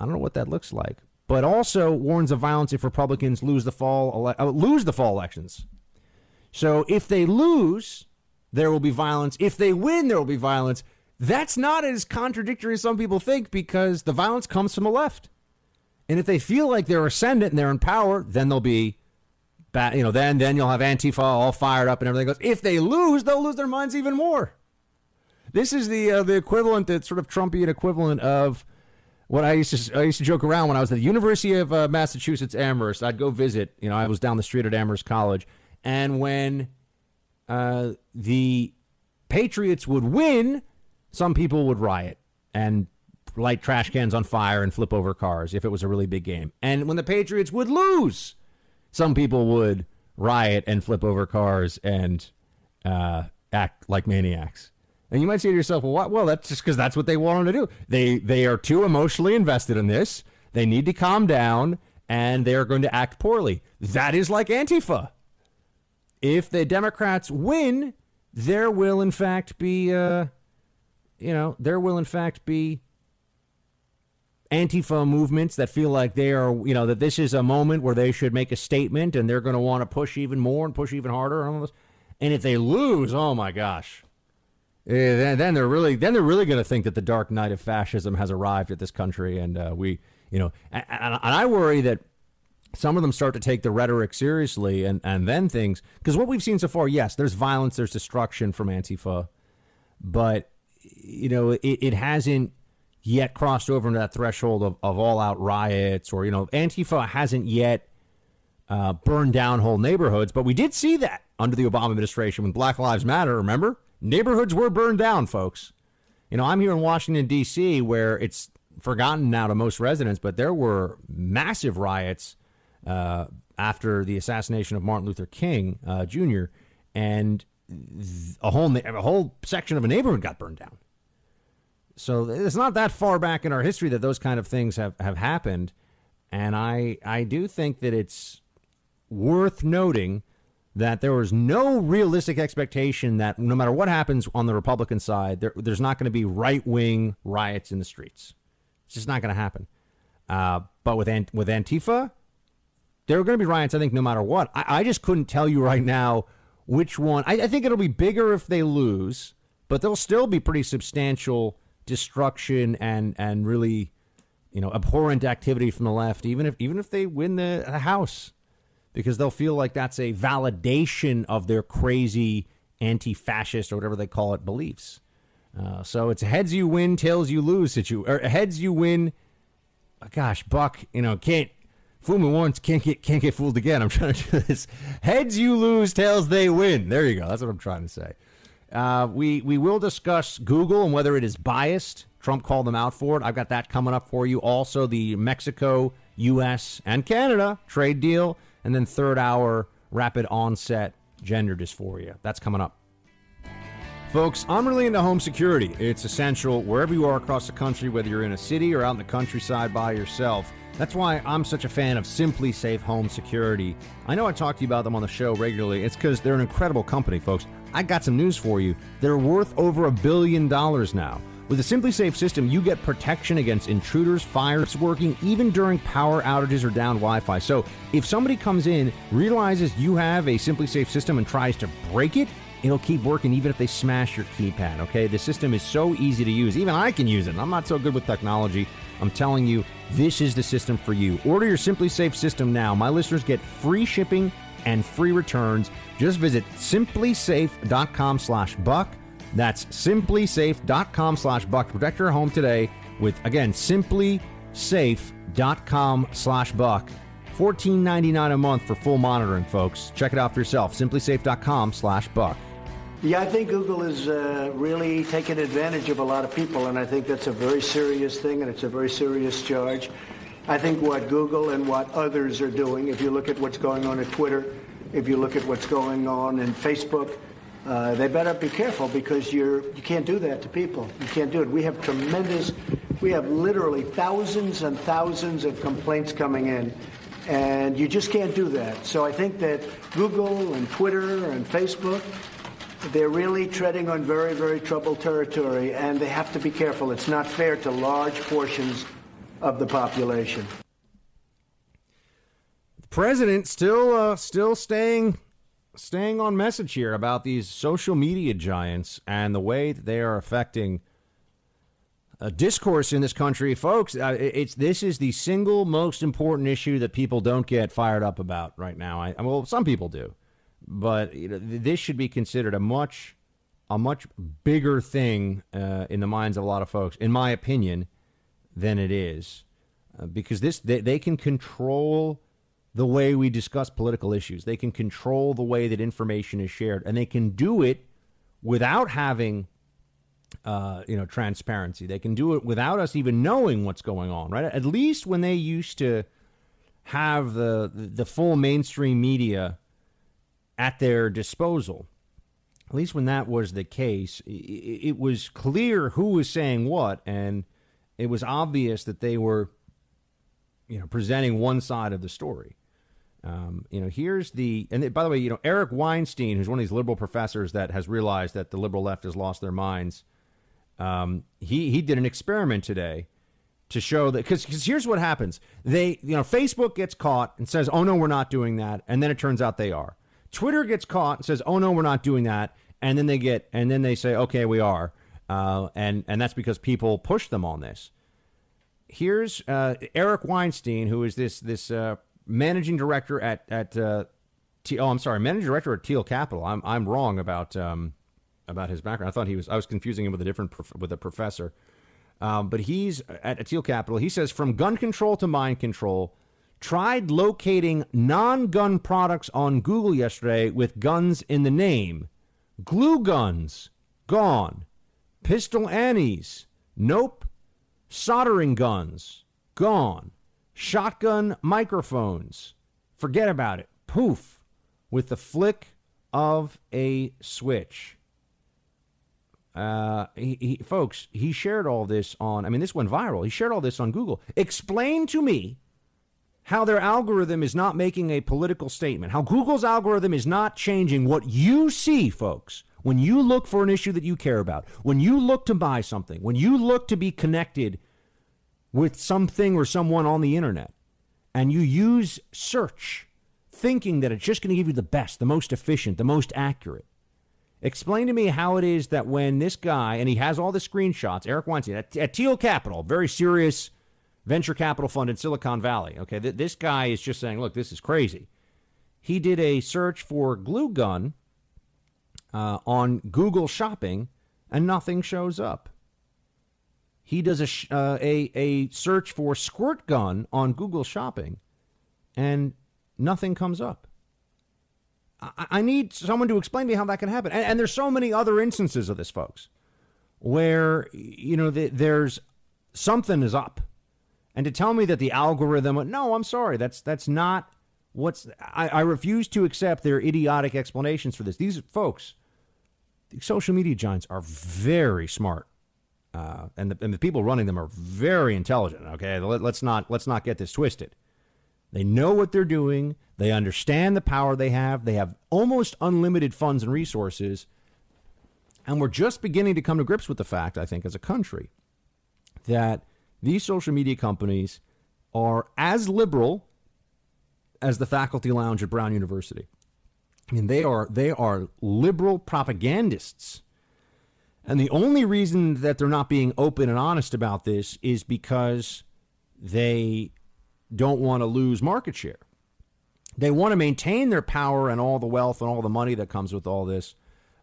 I don't know what that looks like, but also warns of violence if Republicans lose the fall ele- uh, lose the fall elections. So if they lose, there will be violence. If they win, there will be violence. That's not as contradictory as some people think because the violence comes from the left. And if they feel like they're ascendant and they're in power, then they'll be bad, you know, then then you'll have Antifa all fired up and everything goes. If they lose, they'll lose their minds even more. This is the uh, the equivalent, the sort of Trumpian equivalent of what I used to I used to joke around when I was at the University of uh, Massachusetts Amherst. I'd go visit. You know, I was down the street at Amherst College, and when uh, the Patriots would win, some people would riot and light trash cans on fire and flip over cars if it was a really big game. And when the Patriots would lose, some people would riot and flip over cars and uh, act like maniacs. And you might say to yourself, well, what? well, that's just because that's what they want them to do. They they are too emotionally invested in this. They need to calm down, and they are going to act poorly. That is like Antifa. If the Democrats win, there will in fact be, uh, you know, there will in fact be Antifa movements that feel like they are, you know, that this is a moment where they should make a statement and they're going to want to push even more and push even harder. And if they lose, oh my gosh, then, then they're really then they're really going to think that the dark night of fascism has arrived at this country, and uh, we, you know, and, and I worry that some of them start to take the rhetoric seriously, and and then things because what we've seen so far, yes, there's violence, there's destruction from Antifa, but you know, it, it hasn't yet crossed over into that threshold of, of all out riots or, you know, Antifa hasn't yet uh, burned down whole neighborhoods. But we did see that under the Obama administration when Black Lives Matter, remember? Neighborhoods were burned down, folks. You know, I'm here in Washington, D.C., where it's forgotten now to most residents, but there were massive riots uh, after the assassination of Martin Luther King uh, Jr., and a whole, a whole section of a neighborhood got burned down. So it's not that far back in our history that those kind of things have, have happened. And I, I do think that it's worth noting that there was no realistic expectation that no matter what happens on the Republican side, there, there's not going to be right wing riots in the streets. It's just not going to happen. Uh, but with with Antifa, there are going to be riots. I think no matter what. I, I just couldn't tell you right now which one. I, I think it'll be bigger if they lose, but there'll still be pretty substantial destruction and and really you know abhorrent activity from the left even if even if they win the, the house because they'll feel like that's a validation of their crazy anti-fascist or whatever they call it beliefs uh, so it's heads you win tails you lose situation or heads you win gosh buck you know can't fool me once can't get can't get fooled again i'm trying to do this heads you lose tails they win there you go that's what i'm trying to say uh, we we will discuss Google and whether it is biased. Trump called them out for it. I've got that coming up for you. Also, the Mexico, U.S., and Canada trade deal, and then third hour rapid onset gender dysphoria. That's coming up. Folks, I'm really into home security. It's essential wherever you are across the country, whether you're in a city or out in the countryside by yourself. That's why I'm such a fan of SimpliSafe Home Security. I know I talk to you about them on the show regularly. It's because they're an incredible company, folks. I got some news for you. They're worth over a billion dollars now. With a SimpliSafe system, you get protection against intruders, fires, working even during power outages or down Wi Fi. So if somebody comes in, realizes you have a SimpliSafe system, and tries to break it, it'll keep working even if they smash your keypad, okay? The system is so easy to use. Even I can use it. I'm not so good with technology. I'm telling you, this is the system for you. Order your SimpliSafe system now. My listeners get free shipping and free returns. Just visit simplisafe.com slash buck. That's simplisafe.com slash buck protect your home today with, again, simplisafe.com slash buck. $14.99 a month for full monitoring, folks. Check it out for yourself. Simplisafe.com slash buck. Yeah, I think Google is uh, really taking advantage of a lot of people, and I think that's a very serious thing, and it's a very serious charge. I think what Google and what others are doing, if you look at what's going on at Twitter, if you look at what's going on in Facebook, uh, they better be careful because you're you can't do that to people. You can't do it. We have tremendous, we have literally thousands and thousands of complaints coming in, and you just can't do that. So I think that Google and Twitter and Facebook, they're really treading on very very troubled territory, and they have to be careful. It's not fair to large portions of the population. The president still uh, still staying staying on message here about these social media giants and the way that they are affecting a discourse in this country, folks. Uh, it's this is the single most important issue that people don't get fired up about right now. I, well, some people do, but you know, this should be considered a much a much bigger thing uh, in the minds of a lot of folks, in my opinion, than it is, uh, because this they, they can control the way we discuss political issues. They can control the way that information is shared, and they can do it without having, uh, you know, transparency. They can do it without us even knowing what's going on. Right? At least when they used to have the the full mainstream media at their disposal, at least when that was the case, it was clear who was saying what, and it was obvious that they were, you know, presenting one side of the story. Um, you know, here's the, and by the way, you know, Eric Weinstein, who's one of these liberal professors that has realized that the liberal left has lost their minds. Um, he he did an experiment today to show that because here's what happens they you know facebook gets caught and says oh no we're not doing that and then it turns out they are twitter gets caught and says oh no we're not doing that. And then they get and then they say okay we are. Uh, and and that's because people push them on this. Here's uh, eric weinstein who is this this uh, managing director at at uh, T- oh i'm sorry managing director at Thiel Capital. I'm i'm wrong about um, about his background. I thought he was i was confusing him with a different prof- with a professor. Um, but he's at Thiel Capital. He says from gun control to mind control, tried locating non gun products on Google yesterday with guns in the name. Glue guns, gone. Pistol Annies, nope. Soldering guns, gone. Shotgun microphones, forget about it. Poof, with the flick of a switch. Uh, he, he, folks, he shared all this on. I mean, this went viral. He shared all this on Google. Explain to me how their algorithm is not making a political statement. How Google's algorithm is not changing what you see, folks. When you look for an issue that you care about, when you look to buy something, when you look to be connected with something or someone on the internet, and you use search, thinking that it's just going to give you the best, the most efficient, the most accurate. Explain to me how it is that when this guy, and he has all the screenshots, Eric Weinstein, at, at Thiel Capital, very serious venture capital fund in Silicon Valley, okay, th- this guy is just saying, look, this is crazy. He did a search for glue gun uh, on Google Shopping, and nothing shows up. He does a, sh- uh, a, a search for squirt gun on Google Shopping, and nothing comes up. I, I need someone to explain to me how that can happen. And, and there's so many other instances of this, folks, where you know the, there's something is up, and to tell me that the algorithm, no, I'm sorry, that's that's not what's. I, I refuse to accept their idiotic explanations for this. These folks, the social media giants, are very smart. Uh, and, the, and the people running them are very intelligent. Okay, Let, let's not let's not get this twisted. They know what they're doing. They understand the power they have. They have almost unlimited funds and resources. And we're just beginning to come to grips with the fact, I think, as a country, that these social media companies are as liberal as the faculty lounge at Brown University. I mean, they are they are liberal propagandists. And the only reason that they're not being open and honest about this is because they don't want to lose market share. They want to maintain their power and all the wealth and all the money that comes with all this.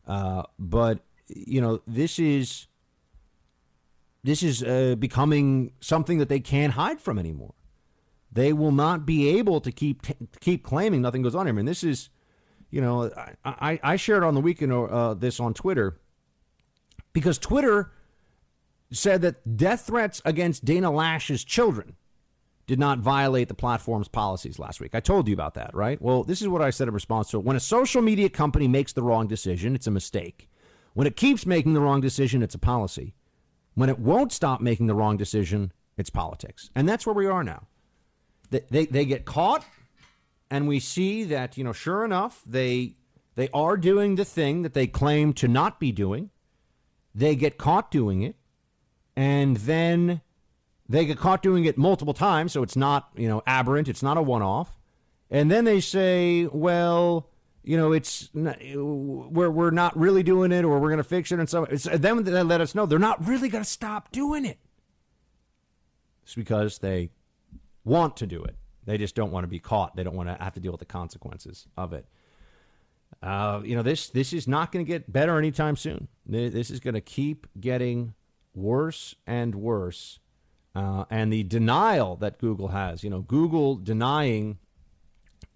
Uh, but you know, this is this is uh, becoming something that they can't hide from anymore. They will not be able to keep t- keep claiming nothing goes on here. I mean, this is, you know, I, I, I shared on the weekend uh, this on Twitter because Twitter said that death threats against Dana Loesch's children did not violate the platform's policies last week. I told you about that, right? Well, this is what I said in response to it. When a social media company makes the wrong decision, it's a mistake. When it keeps making the wrong decision, it's a policy. When it won't stop making the wrong decision, it's politics. And that's where we are now. They, they, they get caught, and we see that, you know, sure enough, they, they are doing the thing that they claim to not be doing. They get caught doing it, and then they get caught doing it multiple times, so it's not, you know, aberrant, it's not a one off. And then they say, well, you know, it's we're we're not really doing it, or we're going to fix it, and so it's, then they let us know they're not really going to stop doing it. It's because they want to do it. They just don't want to be caught. They don't want to have to deal with the consequences of it. Uh, you know, this this is not going to get better anytime soon. This is going to keep getting worse and worse. Uh, and the denial that Google has, you know, Google denying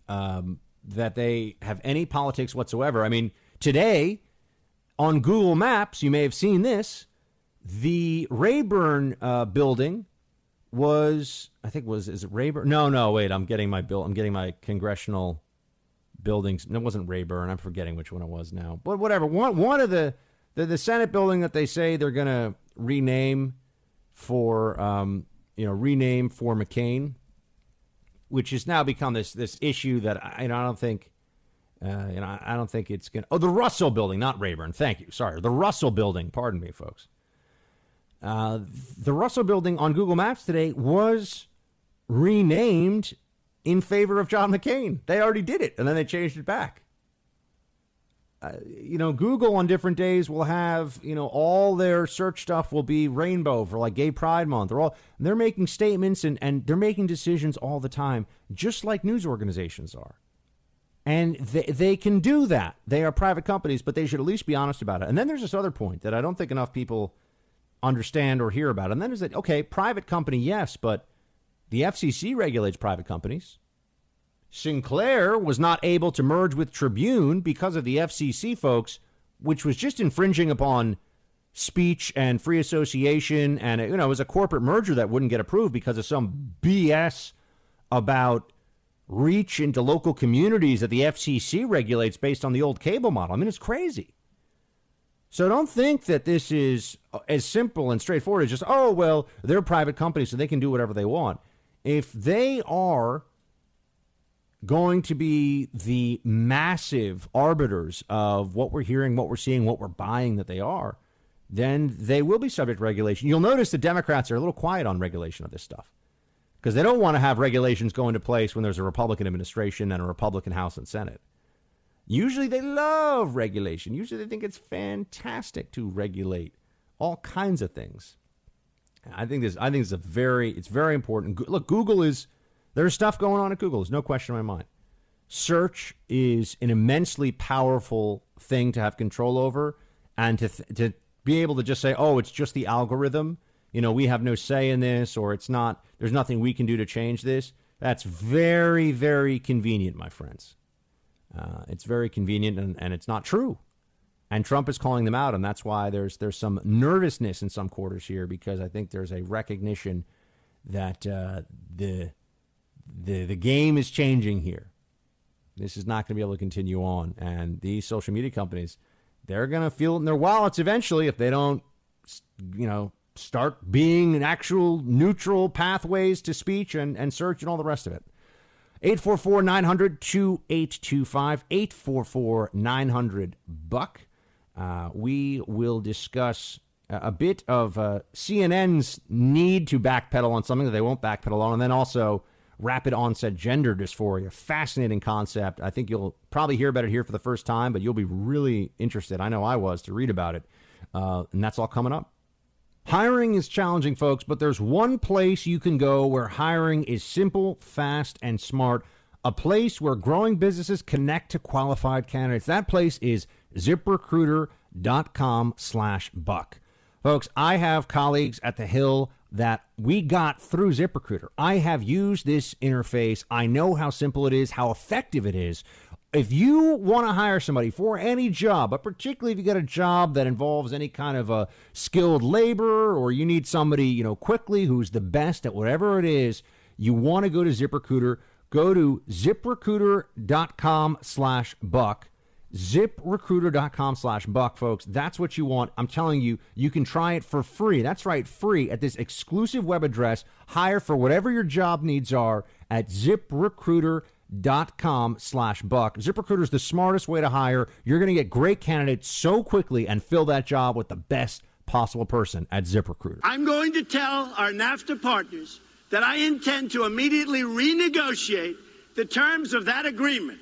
um, that they have any politics whatsoever. I mean, today on Google Maps, you may have seen this. The Rayburn uh, building was, I think, was is it Rayburn? No, no, wait, I'm getting my bill. I'm getting my congressional buildings. No, it wasn't Rayburn. I'm forgetting which one it was now. But whatever. One one of the the, the Senate building that they say they're going to rename for um, you know rename for McCain, which has now become this this issue that I, you know, I don't think. Uh, you know, I don't think it's going to. Oh, the Russell building, not Rayburn. Thank you. Sorry. The Russell building. Pardon me, folks. Uh, the Russell building on Google Maps today was renamed in favor of John McCain. They already did it, and then they changed it back. Uh, you know, Google on different days will have, you know, all their search stuff will be rainbow for like Gay Pride Month. They're all they're making statements and, and they're making decisions all the time, just like news organizations are. And they, they can do that. They are private companies, but they should at least be honest about it. And then there's this other point that I don't think enough people understand or hear about. And then is that, okay, private company, yes, but the FCC regulates private companies. Sinclair was not able to merge with Tribune because of the FCC folks, which was just infringing upon speech and free association. And, you know, it was a corporate merger that wouldn't get approved because of some BS about reach into local communities that the FCC regulates based on the old cable model. I mean, it's crazy. So don't think that this is as simple and straightforward as just, oh, well, they're private companies, so they can do whatever they want. If they are going to be the massive arbiters of what we're hearing, what we're seeing, what we're buying that they are, then they will be subject to regulation. You'll notice the Democrats are a little quiet on regulation of this stuff because they don't want to have regulations go into place when there's a Republican administration and a Republican House and Senate. Usually they love regulation. Usually they think it's fantastic to regulate all kinds of things. I think this I think it's a very it's very important. Look, Google is there's stuff going on at Google. There's no question in my mind. Search is an immensely powerful thing to have control over and to th- to be able to just say, "Oh, it's just the algorithm." You know, we have no say in this or it's not there's nothing we can do to change this. That's very very convenient, my friends. Uh, it's very convenient and, and it's not true. And Trump is calling them out, and that's why there's there's some nervousness in some quarters here because I think there's a recognition that uh, the the the game is changing here. This is not going to be able to continue on, and these social media companies they're going to feel it in their wallets eventually if they don't, you know, start being an actual neutral pathways to speech and, and search and all the rest of it. 844 900 2825 844 900 Buck. Uh, we will discuss a bit of uh, CNN's need to backpedal on something that they won't backpedal on, and then also rapid onset gender dysphoria. Fascinating concept. I think you'll probably hear about it here for the first time, but you'll be really interested. I know I was to read about it, uh, and that's all coming up. Hiring is challenging, folks, but there's one place you can go where hiring is simple, fast, and smart. A place where growing businesses connect to qualified candidates. That place is ziprecruiter.com slash buck. Folks, I have colleagues at the Hill that we got through ZipRecruiter. I have used this interface. I know how simple it is, how effective it is. If you want to hire somebody for any job, but particularly if you got a job that involves any kind of a skilled labor or you need somebody, you know, quickly who's the best at whatever it is, you want to go to ZipRecruiter. Go to ziprecruiter.com slash buck ziprecruiter.com slash buck folks. That's what you want. I'm telling you you can try it for free. That's right free at this exclusive web address. Hire for whatever your job needs are at ziprecruiter.com slash buck. Ziprecruiter is the smartest way to hire. You're going to get great candidates so quickly and fill that job with the best possible person at ziprecruiter. I'm going to tell our nafta partners that i intend to immediately renegotiate the terms of that agreement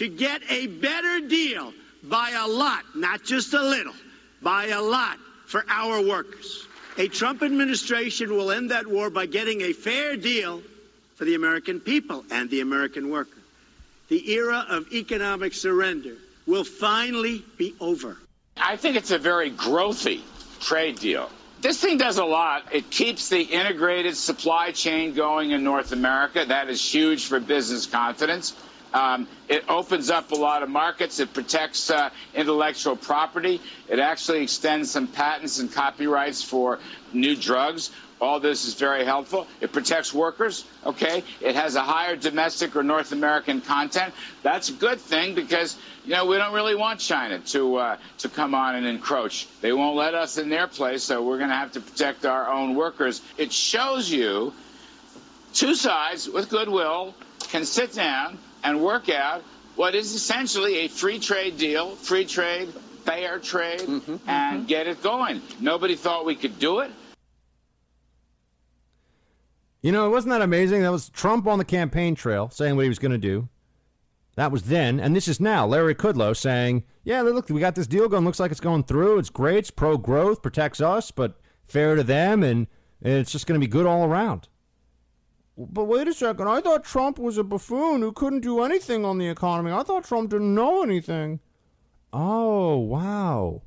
to get a better deal by a lot, not just a little, by a lot for our workers. A Trump administration will end that war by getting a fair deal for the American people and the American worker. The era of economic surrender will finally be over. I think it's a very growthy trade deal. This thing does a lot. It keeps the integrated supply chain going in North America. That is huge for business confidence. Um, it opens up a lot of markets. It protects uh, intellectual property. It actually extends some patents and copyrights for new drugs. All this is very helpful. It protects workers. Okay. It has a higher domestic or North American content. That's a good thing because you know we don't really want China to uh, to come on and encroach. They won't let us in their place, so we're going to have to protect our own workers. It shows you two sides with goodwill can sit down and work out what is essentially a free trade deal, free trade, fair trade, mm-hmm, and mm-hmm. get it going. Nobody thought we could do it. You know, it wasn't that amazing. That was Trump on the campaign trail saying what he was going to do. That was then, and this is now. Larry Kudlow saying, "Yeah, look, we got this deal going. Looks like it's going through. It's great. It's pro growth, protects us, but fair to them, and it's just going to be good all around." But wait a second. I thought Trump was a buffoon who couldn't do anything on the economy. I thought Trump didn't know anything. Oh, wow.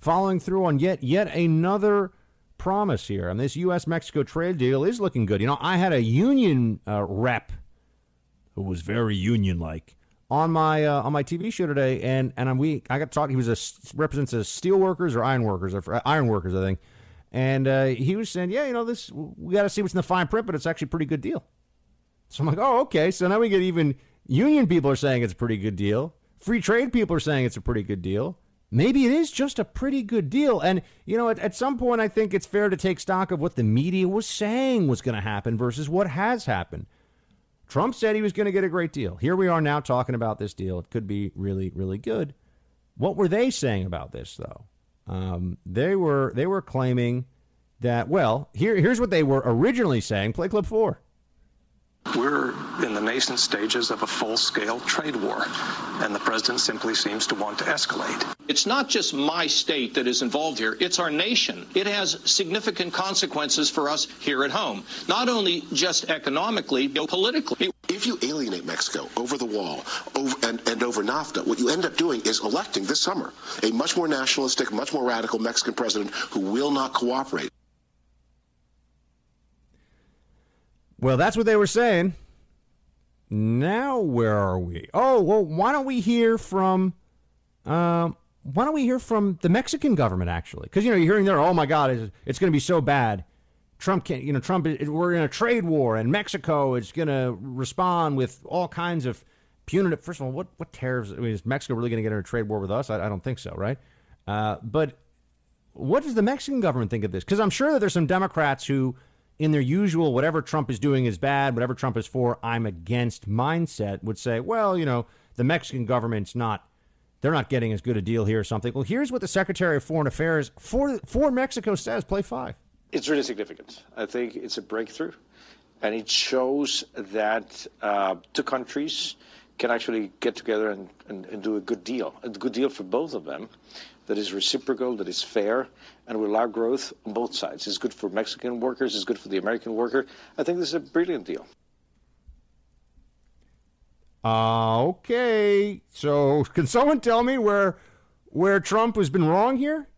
Following through on yet yet another promise here. And this US Mexico trade deal is looking good. You know, I had a union uh, rep who was very union like on my uh, on my TV show today and and we I got to talk he was a represents a steel workers or iron workers or iron workers I think and uh, he was saying, yeah, you know, this we got to see what's in the fine print, but it's actually a pretty good deal. So I'm like, oh, okay. So now we get even union people are saying it's a pretty good deal. Free trade people are saying it's a pretty good deal. Maybe it is just a pretty good deal. And, you know, at, at some point, I think it's fair to take stock of what the media was saying was going to happen versus what has happened. Trump said he was going to get a great deal. Here we are now talking about this deal. It could be really, really good. What were they saying about this, though? Um, they were they were claiming that well here here's what they were originally saying. Play clip four. We're in the nascent stages of a full scale trade war, and the president simply seems to want to escalate. It's not just my state that is involved here, it's our nation. It has significant consequences for us here at home, not only just economically, but politically. If you alienate Mexico over the wall over, and, and over NAFTA, what you end up doing is electing this summer a much more nationalistic, much more radical Mexican president who will not cooperate. Well, that's what they were saying. Now, where are we? Oh, well, why don't we hear from, um, why don't we hear from the Mexican government actually? Because you know you're hearing there, oh my God, it's, it's going to be so bad. Trump can't, you know, Trump, we're in a trade war, and Mexico is going to respond with all kinds of punitive. First of all, what what tariffs? I mean, is Mexico really going to get in a trade war with us? I, I don't think so, right? Uh, but what does the Mexican government think of this? Because I'm sure that there's some Democrats who in their usual whatever Trump is doing is bad, whatever Trump is for, I'm against mindset would say, well, you know, the Mexican government's not they're not getting as good a deal here or something. Well, here's what the Secretary of Foreign Affairs for for Mexico says. Play five. It's really significant. I think it's a breakthrough, and it shows that uh, two countries can actually get together and, and, and do a good deal, a good deal for both of them that is reciprocal, that is fair, and will allow growth on both sides. It's good for Mexican workers, it's good for the American worker. I think this is a brilliant deal. Uh, okay. So, can someone tell me where where Trump has been wrong here?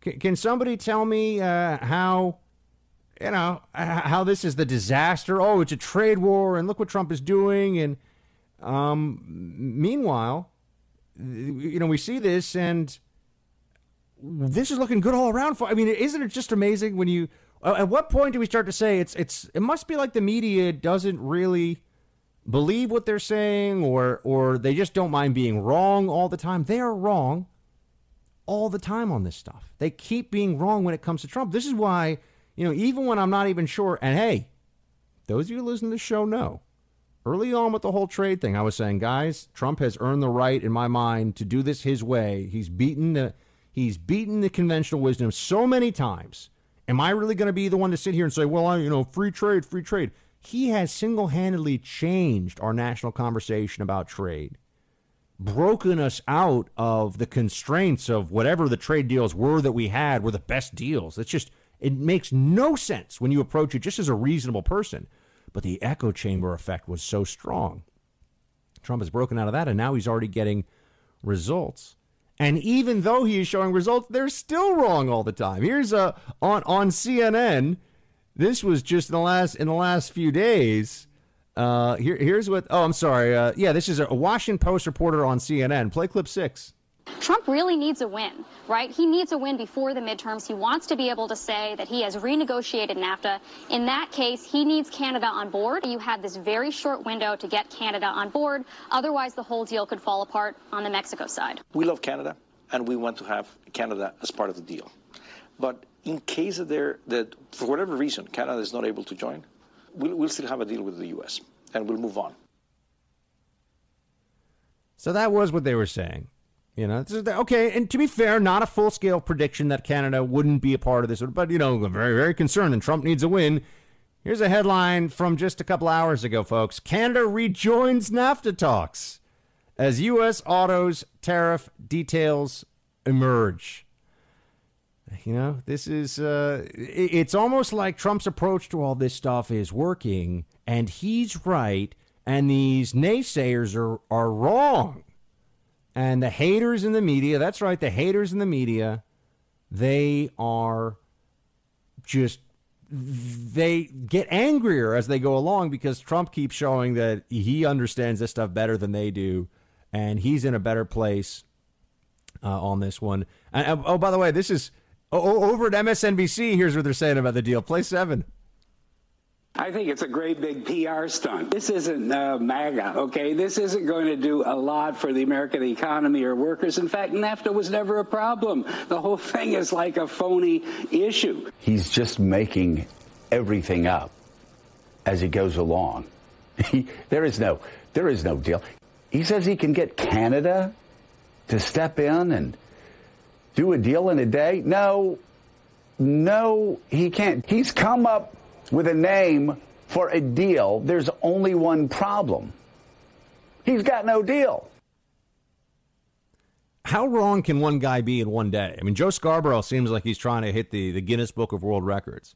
Can, can somebody tell me uh, how you know how this is the disaster? Oh, it's a trade war, and look what Trump is doing. And um, meanwhile, you know, we see this, and this is looking good all around. For I mean, isn't it just amazing when you? At what point do we start to say it's it's? It must be like the media doesn't really believe what they're saying, or or they just don't mind being wrong all the time. They are wrong all the time on this stuff. They keep being wrong when it comes to Trump. This is why you know, even when I'm not even sure. And hey, those of you listening to the show know early on with the whole trade thing, I was saying, guys, Trump has earned the right in my mind to do this his way. He's beaten the he's beaten the conventional wisdom so many times. Am I really going to be the one to sit here and say, well, I, you know, free trade, free trade? He has single-handedly changed our national conversation about trade. Broken us out of the constraints of whatever the trade deals were that we had were the best deals. It's just it makes no sense when you approach it just as a reasonable person but the echo chamber effect was so strong. Trump has broken out of that, and now he's already getting results. And even though he is showing results, they're still wrong all the time. Here's a on on CNN. This was just in the last in the last few days. Uh, here, here's what. Oh, I'm sorry. Uh, yeah, this is a Washington Post reporter on CNN. Play clip six. Trump really needs a win, right? He needs a win before the midterms. He wants to be able to say that he has renegotiated NAFTA. In that case, he needs Canada on board. You had this very short window to get Canada on board. Otherwise, the whole deal could fall apart on the Mexico side. We love Canada, and we want to have Canada as part of the deal. But in case of there that for whatever reason Canada is not able to join, we'll, we'll still have a deal with the U.S. and we'll move on. So that was what they were saying. You know, okay. And to be fair, not a full scale prediction that Canada wouldn't be a part of this, but you know, very very concerned, and Trump needs a win. Here's a headline from just a couple hours ago, folks. Canada rejoins NAFTA talks as U.S. autos tariff details emerge. You know, this is, uh, it's almost like Trump's approach to all this stuff is working, and he's right, and these naysayers are are wrong. And the haters in the media, that's right, the haters in the media, they are just they get angrier as they go along because Trump keeps showing that he understands this stuff better than they do, and he's in a better place uh, on this one. And, uh, oh, by the way, this is oh, oh, over at MSNBC. Here's what they're saying about the deal. Play seven. I think it's a great big PR stunt. This isn't uh, MAGA, okay? This isn't going to do a lot for the American economy or workers. In fact, NAFTA was never a problem. The whole thing is like a phony issue. He's just making everything up as he goes along. He, there is no there is no deal. He says he can get Canada to step in and do a deal in a day. No, no, he can't. He's come up with a name for a deal. There's only one problem. He's got no deal. How wrong can one guy be in one day? I mean, Joe Scarborough seems like he's trying to hit the, the Guinness Book of World Records.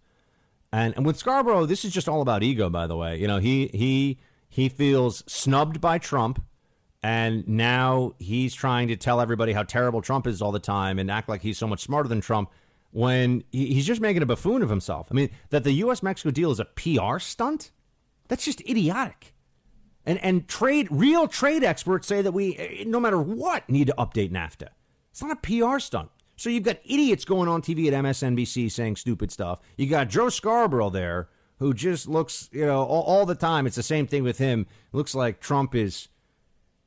And, and with Scarborough, this is just all about ego, by the way. You know, he he he feels snubbed by Trump, and now he's trying to tell everybody how terrible Trump is all the time and act like he's so much smarter than Trump when he, he's just making a buffoon of himself. I mean, that the U.S. Mexico deal is a PR stunt? That's just idiotic. And and trade real trade experts say that we, eh, no matter what, need to update NAFTA. It's not a PR stunt. So you've got idiots going on TV at MSNBC saying stupid stuff. You got Joe Scarborough there who just looks, you know, all, all the time. It's the same thing with him. looks like Trump is,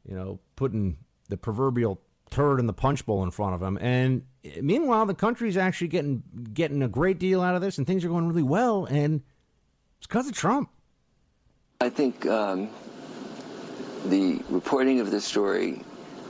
you know, putting the proverbial turd in the punch bowl in front of him. And eh, meanwhile, the country's actually getting getting a great deal out of this, and things are going really well. And it's because of Trump. I think um, the reporting of this story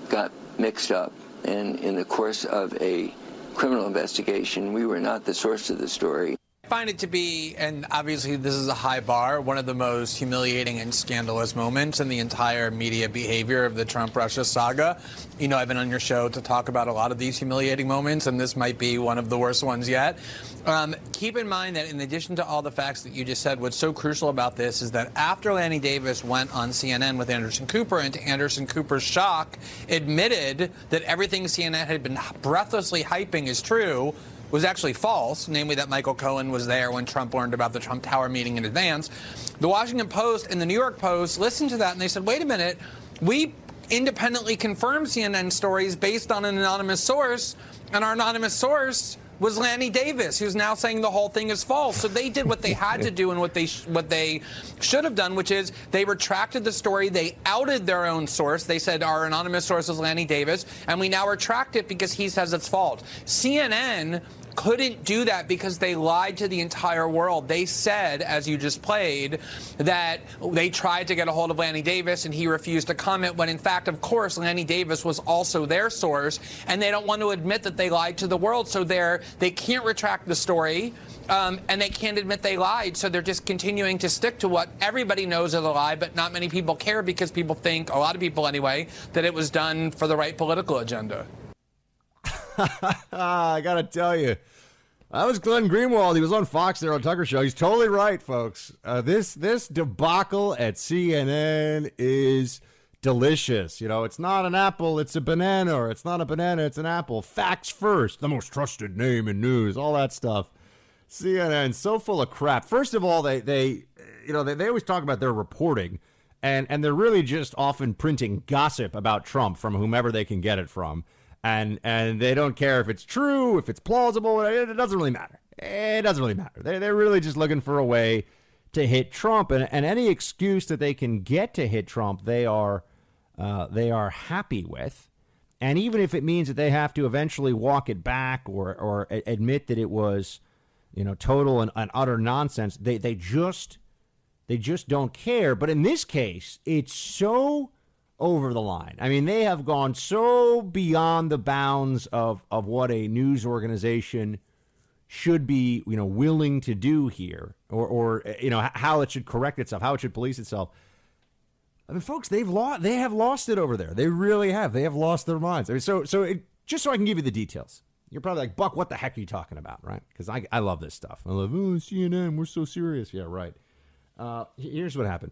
got mixed up, and in the course of a criminal investigation, we were not the source of the story. I find it to be, and obviously this is a high bar, one of the most humiliating and scandalous moments in the entire media behavior of the Trump Russia saga. You know, I've been on your show to talk about a lot of these humiliating moments, and this might be one of the worst ones yet. Um, keep in mind that in addition to all the facts that you just said, what's so crucial about this is that after Lanny Davis went on CNN with Anderson Cooper, and to Anderson Cooper's shock, admitted that everything CNN had been breathlessly hyping is true, was actually false, namely that Michael Cohen was there when Trump learned about the Trump Tower meeting in advance. The Washington Post and the New York Post listened to that and they said, wait a minute, we independently confirmed CNN stories based on an anonymous source, and our anonymous source was Lanny Davis, who's now saying the whole thing is false. So they did what they had to do and what they sh- what they should have done, which is they retracted the story. They outed their own source. They said our anonymous source is Lanny Davis, and we now retract it because he says it's false. CNN couldn't do that because they lied to the entire world. They said, as you just played, that they tried to get a hold of Lanny Davis and he refused to comment, when in fact, of course, Lanny Davis was also their source, and they don't want to admit that they lied to the world, so they're they can't retract the story. Um, and they can't admit they lied, so they're just continuing to stick to what everybody knows is a lie, but not many people care because people think, a lot of people anyway, that it was done for the right political agenda. I gotta tell you, that was Glenn Greenwald. He was on Fox there on Tucker Show. He's totally right, folks. Uh, this this debacle at CNN is delicious. You know, it's not an apple, it's a banana, or it's not a banana, it's an apple. Facts first. The most trusted name in news. All that stuff. CNN so full of crap. First of all, they they you know, they, they always talk about their reporting, and and they're really just often printing gossip about Trump from whomever they can get it from, and and they don't care if it's true, if it's plausible. It, doesn't really matter. It doesn't really matter. They they're really just looking for a way to hit Trump, and and any excuse that they can get to hit Trump, they are uh, they are happy with. And even if it means that they have to eventually walk it back or, or admit that it was, you know, total and, and utter nonsense, they, they just they just don't care. But in this case, it's so over the line. I mean, they have gone so beyond the bounds of, of what a news organization should be, you know, willing to do here, or, or you know, how it should correct itself, how it should police itself. I mean, folks, they've lost. They have lost it over there. They really have. They have lost their minds. I mean, so so it, just so I can give you the details. You're probably like, Buck, what the heck are you talking about, right? Because I I love this stuff. I love oh, CNN. We're so serious. Yeah, right. Uh, here's what happened.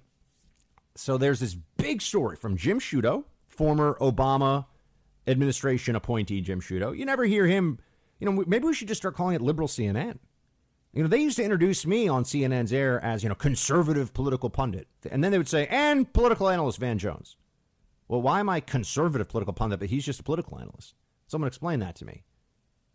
So there's this big story from Jim Sciutto, former Obama administration appointee Jim Sciutto. You never hear him. You know, maybe we should just start calling it liberal CNN. You know, they used to introduce me on CNN's air as, you know, conservative political pundit. And then they would say, and political analyst Van Jones. Well, why am I conservative political pundit, but he's just a political analyst? Someone explain that to me.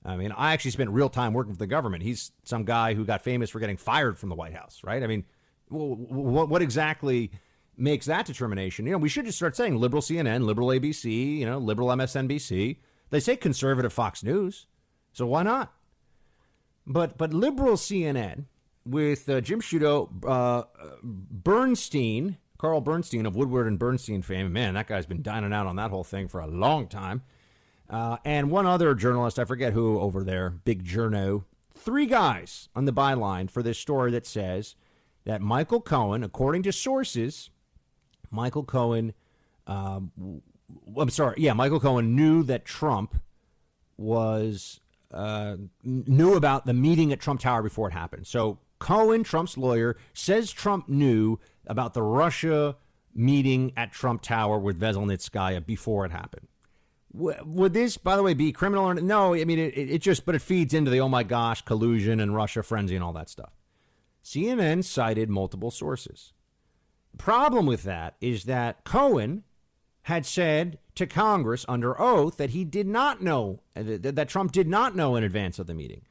I mean, I actually spent real time working for the government. He's some guy who got famous for getting fired from the White House, right? I mean, what, what exactly makes that determination? You know, we should just start saying liberal CNN, liberal ABC, you know, liberal MSNBC. They say conservative Fox News. So why not? But but liberal CNN with uh, Jim Sciutto, uh, Bernstein, Carl Bernstein of Woodward and Bernstein fame. Man, that guy's been dining out on that whole thing for a long time. Uh, and one other journalist, I forget who over there, big journo. Three guys on the byline for this story that says that Michael Cohen, according to sources, Michael Cohen, um, I'm sorry, yeah, Michael Cohen knew that Trump was uh, knew about the meeting at Trump Tower before it happened. So Cohen, Trump's lawyer, says Trump knew about the Russia meeting at Trump Tower with Veselnitskaya before it happened. Would this, by the way, be criminal or no? I mean, it, it just, but it feeds into the oh my gosh, collusion and Russia frenzy and all that stuff. CNN cited multiple sources. Problem with that is that Cohen had said to Congress under oath that he did not know, that, that Trump did not know in advance of the meeting.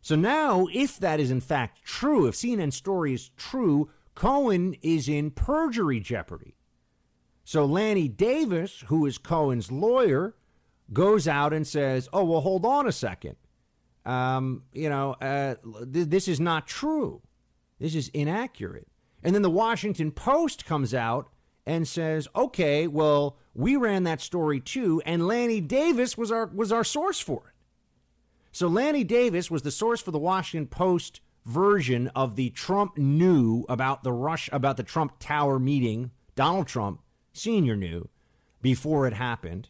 So now, if that is in fact true, if CNN's story is true, Cohen is in perjury jeopardy. So Lanny Davis, who is Cohen's lawyer, goes out and says, "Oh, well, hold on a second. Um, you know, uh, th- this is not true. This is inaccurate." And then the Washington Post comes out and says, "Okay, well, we ran that story too, and Lanny Davis was our was our source for it." So Lanny Davis was the source for the Washington Post version of the Trump knew about the rush about the Trump Tower meeting. Donald Trump Senior knew before it happened.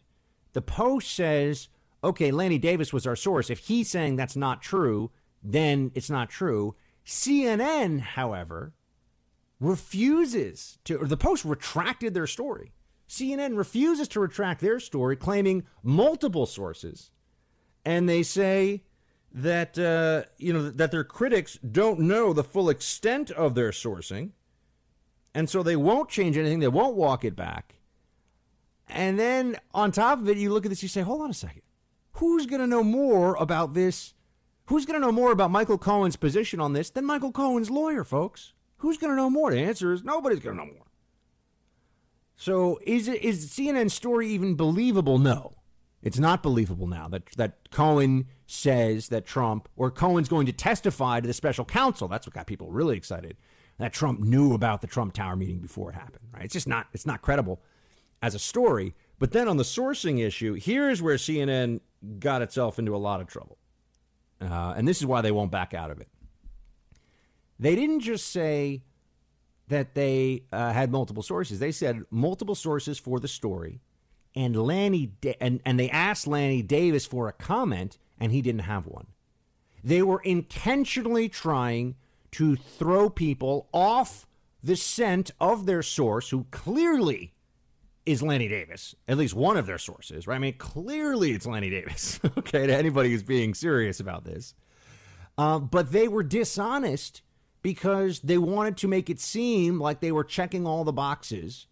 The Post says, "Okay, Lanny Davis was our source. If he's saying that's not true, then it's not true." CNN, however, refuses to, or the Post retracted their story. CNN refuses to retract their story, claiming multiple sources, and they say that uh, you know that their critics don't know the full extent of their sourcing, and so they won't change anything. They won't walk it back. And then on top of it, you look at this, you say, "Hold on a second, who's going to know more about this? Who's going to know more about Michael Cohen's position on this than Michael Cohen's lawyer, folks?" Who's going to know more? The answer is nobody's going to know more. So is it is CNN's story even believable? No. It's not believable now that that Cohen says that Trump or Cohen's going to testify to the special counsel. That's what got people really excited. That Trump knew about the Trump Tower meeting before it happened. Right? It's just not it's not credible as a story. But then on the sourcing issue, here's where CNN got itself into a lot of trouble, uh, and this is why they won't back out of it. They didn't just say that they uh, had multiple sources. They said multiple sources for the story, and Lanny da- and and they asked Lanny Davis for a comment, and he didn't have one. They were intentionally trying to throw people off the scent of their source, who clearly is Lanny Davis, at least one of their sources, right? I mean, clearly it's Lanny Davis, okay, to anybody who's being serious about this. Uh, but they were dishonest because they wanted to make it seem like they were checking all the boxes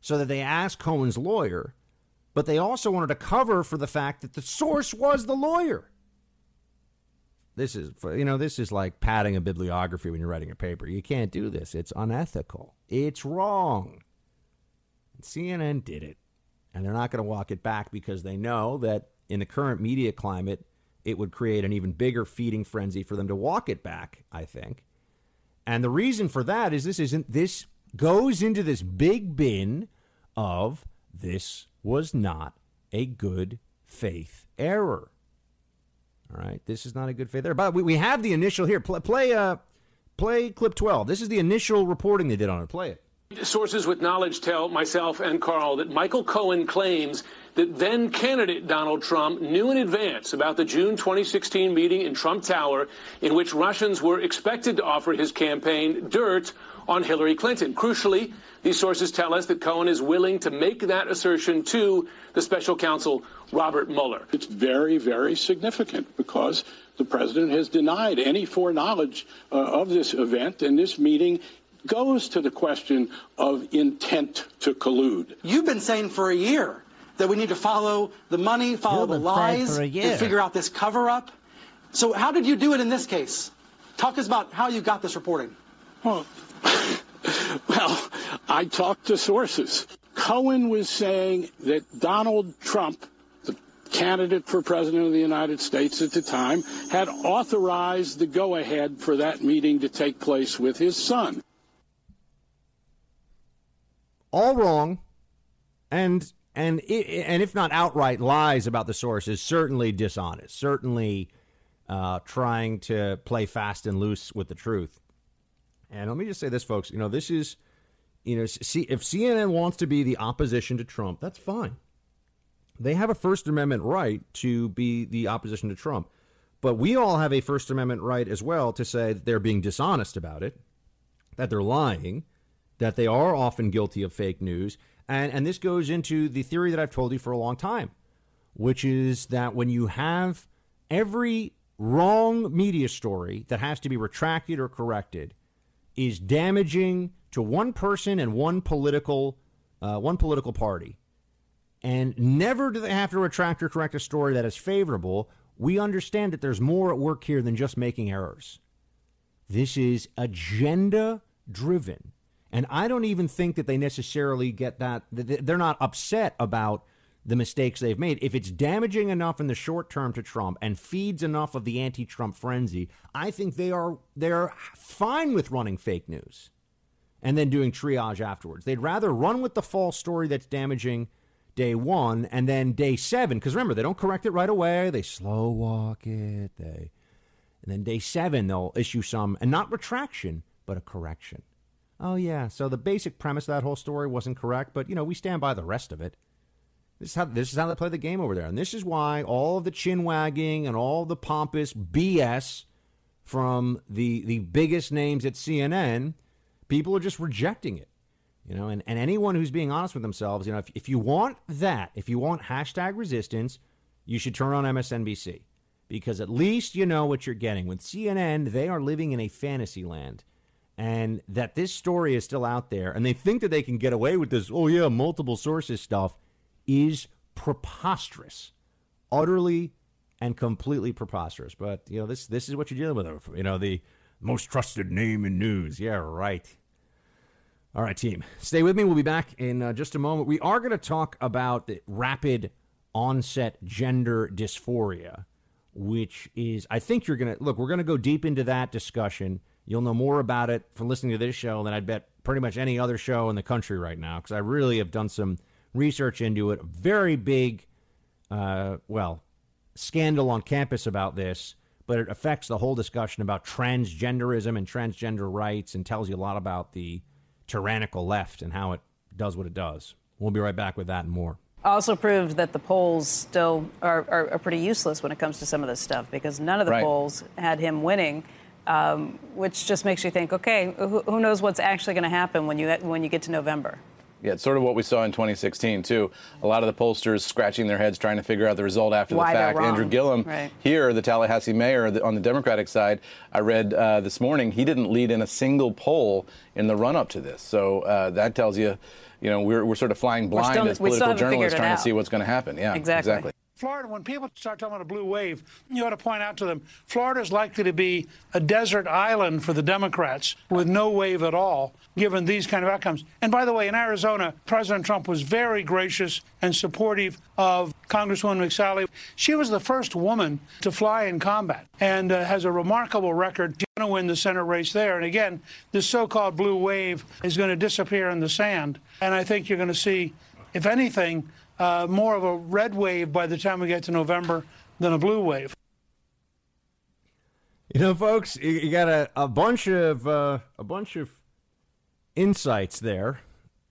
so that they asked Cohen's lawyer, but they also wanted to cover for the fact that the source was the lawyer. This is, you know, this is like padding a bibliography when you're writing a paper. You can't do this. It's unethical. It's wrong. And CNN did it. And they're not going to walk it back because they know that in the current media climate, it would create an even bigger feeding frenzy for them to walk it back, I think. And the reason for that is this isn't this goes into this big bin of this was not a good faith error. All right, this is not a good faith error. But we, we have the initial here. Play, play, uh, play clip 12. This is the initial reporting they did on it. Play it. Sources with knowledge tell myself and Carl that Michael Cohen claims that then candidate Donald Trump knew in advance about the June 2016 meeting in Trump Tower in which Russians were expected to offer his campaign dirt on Hillary Clinton. Crucially, these sources tell us that Cohen is willing to make that assertion to the special counsel Robert Mueller. It's very, very significant because the president has denied any foreknowledge uh, of this event and this meeting goes to the question of intent to collude. You've been saying for a year that we need to follow the money, follow the lies, for a year. and figure out this cover up. So, how did you do it in this case? Talk us about how you got this reporting. Well, well, I talked to sources. Cohen was saying that Donald Trump, the candidate for president of the United States at the time, had authorized the go ahead for that meeting to take place with his son. all wrong, and and and if not outright lies about the sources, certainly dishonest, certainly uh, trying to play fast and loose with the truth. And let me just say this, folks. You know, this is, you know, see, if CNN wants to be the opposition to Trump, that's fine. They have a First Amendment right to be the opposition to Trump. But we all have a First Amendment right as well to say that they're being dishonest about it, that they're lying, that they are often guilty of fake news. And, and this goes into the theory that I've told you for a long time, which is that when you have every wrong media story that has to be retracted or corrected is damaging to one person and one political uh, one political party, and never do they have to retract or correct a story that is favorable. We understand that there's more at work here than just making errors. This is agenda driven. And I don't even think that they necessarily get that. They're not upset about the mistakes they've made. If it's damaging enough in the short term to Trump and feeds enough of the anti-Trump frenzy, I think they are they're fine with running fake news and then doing triage afterwards. They'd rather run with the false story that's damaging day one and then day seven. Because remember, they don't correct it right away. They slow walk it. They and then day seven they'll issue some and not retraction but a correction. Oh yeah, so the basic premise of that whole story wasn't correct, but you know we stand by the rest of it. This is how this is how they play the game over there, and this is why all of the chin wagging and all the pompous BS from the the biggest names at CNN, people are just rejecting it. You know, and, and anyone who's being honest with themselves, you know, if, if you want that, if you want hashtag resistance, you should turn on MSNBC because at least you know what you're getting. With CNN, they are living in a fantasy land and that this story is still out there and they think that they can get away with this, oh, yeah, multiple sources stuff is preposterous, utterly and completely preposterous. But, you know, this, this is what you're dealing with. You know, the most trusted name in news. Yeah, right. All right, team. Stay with me. We'll be back in uh, just a moment. We are going to talk about the rapid onset gender dysphoria, which is, I think you're going to look, we're going to go deep into that discussion. You'll know more about it from listening to this show than I'd bet pretty much any other show in the country right now, because I really have done some research into it. Very big, uh, well, scandal on campus about this, but it affects the whole discussion about transgenderism and transgender rights and tells you a lot about the tyrannical left and how it does what it does. We'll be right back with that and more. Also proved that the polls still are, are, are pretty useless when it comes to some of this stuff because none of the Right. polls had him winning, um, which just makes you think, okay, who, who knows what's actually going to happen when you when you get to November? Yeah, it's sort of what we saw in 2016 too. A lot of the pollsters scratching their heads trying to figure out the result after Why the fact. Andrew Gillum Right. here, the Tallahassee mayor the, on the Democratic side, I read uh, this morning he didn't lead in a single poll in the run-up to this. So uh, that tells you, you know, we're, we're sort of flying blind still- as political journalists trying out. to see what's going to happen. Yeah, Exactly. exactly. Florida, when people start talking about a blue wave, you ought to point out to them Florida is likely to be a desert island for the Democrats with no wave at all, given these kind of outcomes. And by the way, in Arizona, President Trump was very gracious and supportive of Congresswoman McSally. She was the first woman to fly in combat and uh, has a remarkable record. She's going to win the Senate race there. And again, this so called blue wave is going to disappear in the sand. And I think you're going to see, if anything, uh, more of a red wave by the time we get to November than a blue wave. You know, folks, you, got a, a bunch of uh, a bunch of insights there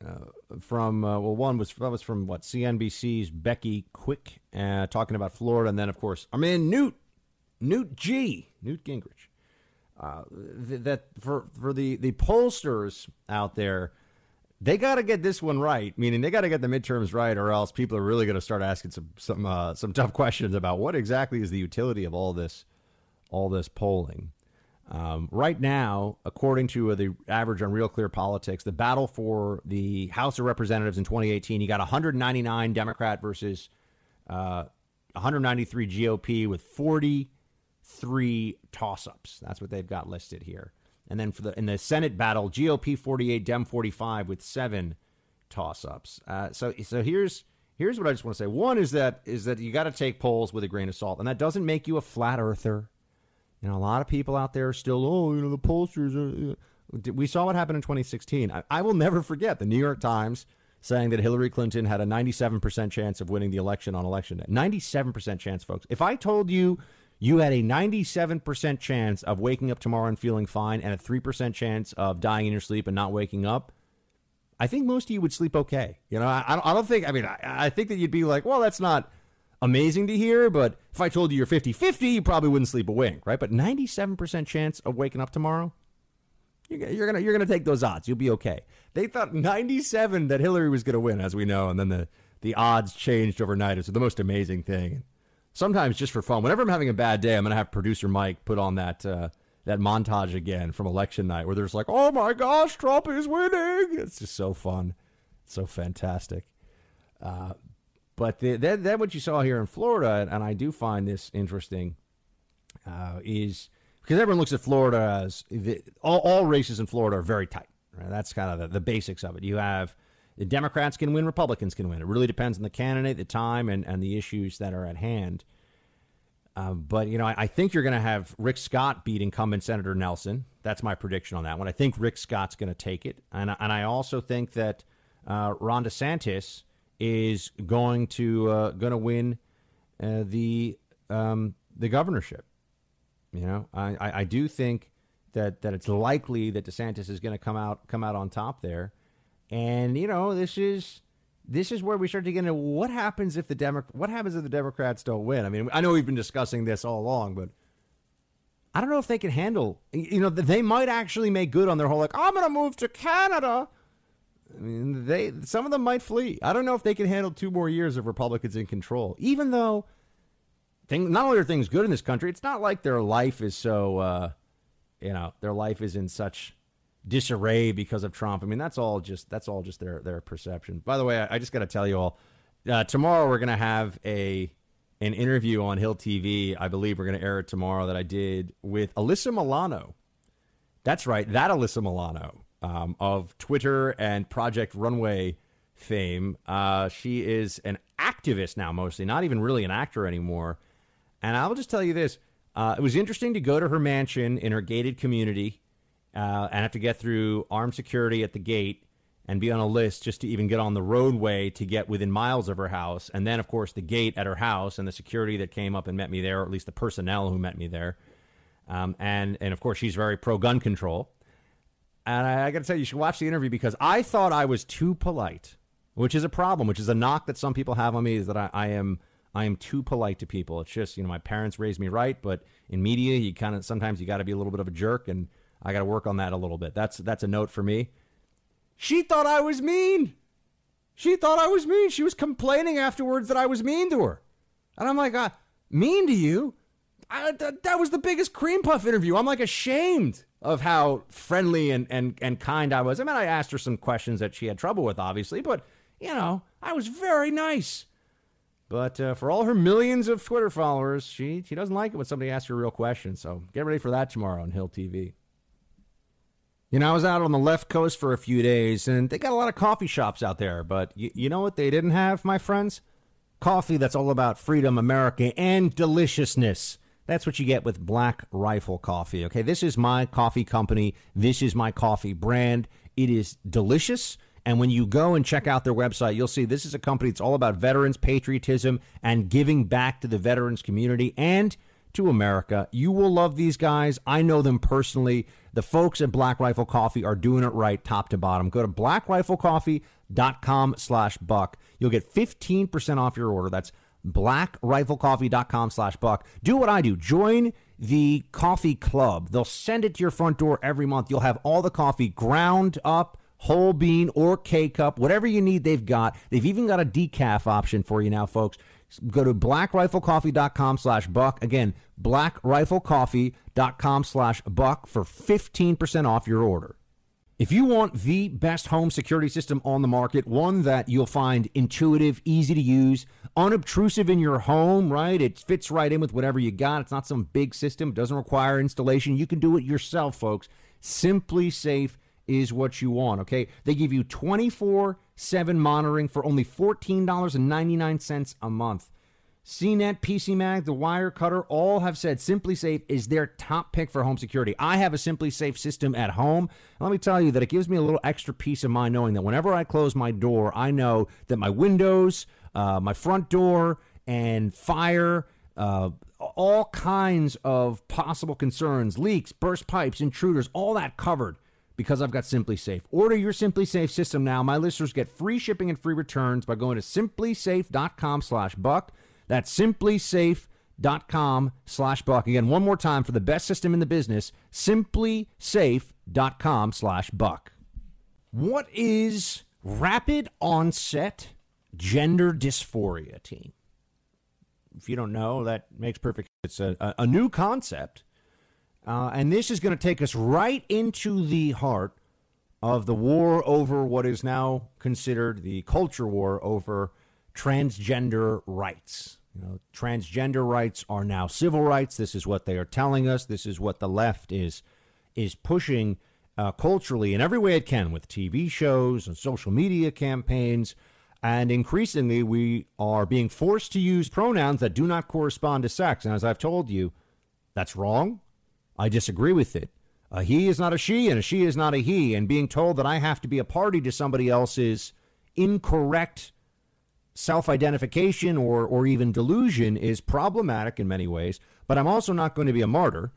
uh, from uh, well, one was that was from what CNBC's Becky Quick uh, talking about Florida, and then of course our man Newt Newt G Newt Gingrich. Uh, th- that for for the the pollsters out there, they got to get this one right. Meaning they got to get the midterms right, or else people are really going to start asking some some uh, some tough questions about what exactly is the utility of all this all this polling. Um, right now, according to uh, the average on Real Clear Politics, the battle for the House of Representatives in 2018, you got 199 Democrat versus uh, 193 GOP with 43 toss-ups. That's what they've got listed here. And then for the in the Senate battle, GOP 48, Dem 45 with seven toss-ups. Uh, so so here's here's what I just want to say. One is that is that you got to take polls with a grain of salt, and that doesn't make you a flat earther. You know, a lot of people out there are still, oh, you know, the pollsters are. uh," We saw what happened in 2016. I, I will never forget the New York Times saying that Hillary Clinton had a 97% chance of winning the election on election day. 97% chance, folks. If I told you you had a 97% chance of waking up tomorrow and feeling fine and a 3% chance of dying in your sleep and not waking up, I think most of you would sleep okay. You know, I, I don't- think, I mean, I, I think that you'd be like, well, that's not amazing to hear, but if I told you you're 50 50, you probably wouldn't sleep a wink, right? But 97% chance of waking up tomorrow, you're, you're gonna you're gonna take those odds. You'll be okay. They thought 97 that Hillary was gonna win, as we know, and then the the odds changed overnight. It's the most amazing thing. Sometimes just for fun. Whenever I'm having a bad day, I'm gonna have producer Mike put on that uh, that montage again from election night, where there's like, oh my gosh, Trump is winning. It's just so fun, so fantastic. Uh, but the, that, that what you saw here in Florida, and I do find this interesting, uh, is because everyone looks at Florida as the, all, all races in Florida are very tight. Right? That's kind of the, the basics of it. You have the Democrats can win, Republicans can win. It really depends on the candidate, the time, and, and the issues that are at hand. Uh, but you know, I, I think you're going to have Rick Scott beat incumbent Senator Nelson. That's my prediction on that one. I think Rick Scott's going to take it, and and I also think that uh, Ron DeSantis is going to uh, going to win uh, the um, the governorship. You know, I, I, I do think that that it's likely that DeSantis is going to come out come out on top there, and you know, this is this is where we start to get into what happens if the Demo- what happens if the Democrats don't win. I mean, I know we've been discussing this all along, but I don't know if they can handle. You know, they might actually make good on their whole like I'm going to move to Canada. I mean, they some of them might flee. I don't know if they can handle two more years of Republicans in control, even though thing, not only are things good in this country, it's not like their life is so, uh, you know, their life is in such disarray because of Trump. I mean, that's all just that's all just their their perception. By the way, I, I just got to tell you all, uh, tomorrow we're gonna have a an interview on Hill TV. I believe we're gonna air it tomorrow that I did with Alyssa Milano. That's right, that Alyssa Milano um, of Twitter and Project Runway fame. Uh, she is an activist now, mostly, not even really an actor anymore. And I'll just tell you this: uh, it was interesting to go to her mansion in her gated community uh, and have to get through armed security at the gate and be on a list just to even get on the roadway to get within miles of her house. And then, of course, the gate at her house and the security that came up and met me there, or at least the personnel who met me there. Um, and and of course, she's very pro gun control. And I, I got to tell you, you should watch the interview because I thought I was too polite, which is a problem, which is a knock that some people have on me is that I, I am I am too polite to people. It's just you know my parents raised me right, but in media, you kind of sometimes you got to be a little bit of a jerk, and I got to work on that a little bit. That's that's a note for me. She thought I was mean. She thought I was mean. She was complaining afterwards that I was mean to her. And I'm like, uh, mean to you? I, th- that was the biggest cream puff interview. I'm like ashamed of how friendly and, and, and kind I was. I mean, I asked her some questions that she had trouble with, obviously, but, you know, I was very nice. But uh, for all her millions of Twitter followers, she, she doesn't like it when somebody asks her a real question. So get ready for that tomorrow on Hill TV. You know, I was out on the left coast for a few days, and they got a lot of coffee shops out there. But y- you know what they didn't have, my friends? Coffee that's all about freedom, America, and deliciousness. That's what you get with Black Rifle Coffee. Okay, this is my coffee company. This is my coffee brand. It is delicious. And when you go and check out their website, you'll see this is a company that's all about veterans, patriotism, and giving back to the veterans community and to America. You will love these guys. I know them personally. The folks at Black Rifle Coffee are doing it right top to bottom. Go to blackriflecoffee.com slash buck. You'll get 15% off your order. That's blackriflecoffee.com slash buck. Do what I do. Join the coffee club. They'll send it to your front door every month. You'll have all the coffee ground up, whole bean or K cup, whatever you need, they've got. They've even got a decaf option for you now, folks. Go to blackriflecoffee.com slash buck. Again, blackriflecoffee.com slash buck for 15% off your order. If you want the best home security system on the market, one that you'll find intuitive, easy to use, unobtrusive in your home, right? It fits right in with whatever you got. It's not some big system, it doesn't require installation. You can do it yourself, folks. SimpliSafe is what you want, okay? They give you 24 7 monitoring for only $14.99 a month. CNET, PCMag, the Wirecutter all have said SimpliSafe is their top pick for home security. I have a SimpliSafe system at home. Let me tell you that it gives me a little extra peace of mind knowing that whenever I close my door, I know that my windows, uh, my front door, and fire, uh, all kinds of possible concerns, leaks, burst pipes, intruders, all that covered because I've got SimpliSafe. Order your SimpliSafe system now. My listeners get free shipping and free returns by going to simplisafe.com slash buck. That's simplisafe.com slash buck. Again, one more time for the best system in the business, simplisafe.com slash buck. What is rapid onset gender dysphoria team? If you don't know, that makes perfect It's a, a, a new concept. Uh, and this is going to take us right into the heart of the war over what is now considered the culture war over transgender rights. You know, transgender rights are now civil rights. This is what they are telling us. This is what the left is is pushing uh, culturally in every way it can with TV shows and social media campaigns. And increasingly, we are being forced to use pronouns that do not correspond to sex. And as I've told you, that's wrong. I disagree with it. A he is not a she, and a she is not a he. And being told that I have to be a party to somebody else's incorrect self identification or, or even delusion is problematic in many ways. But I'm also not going to be a martyr.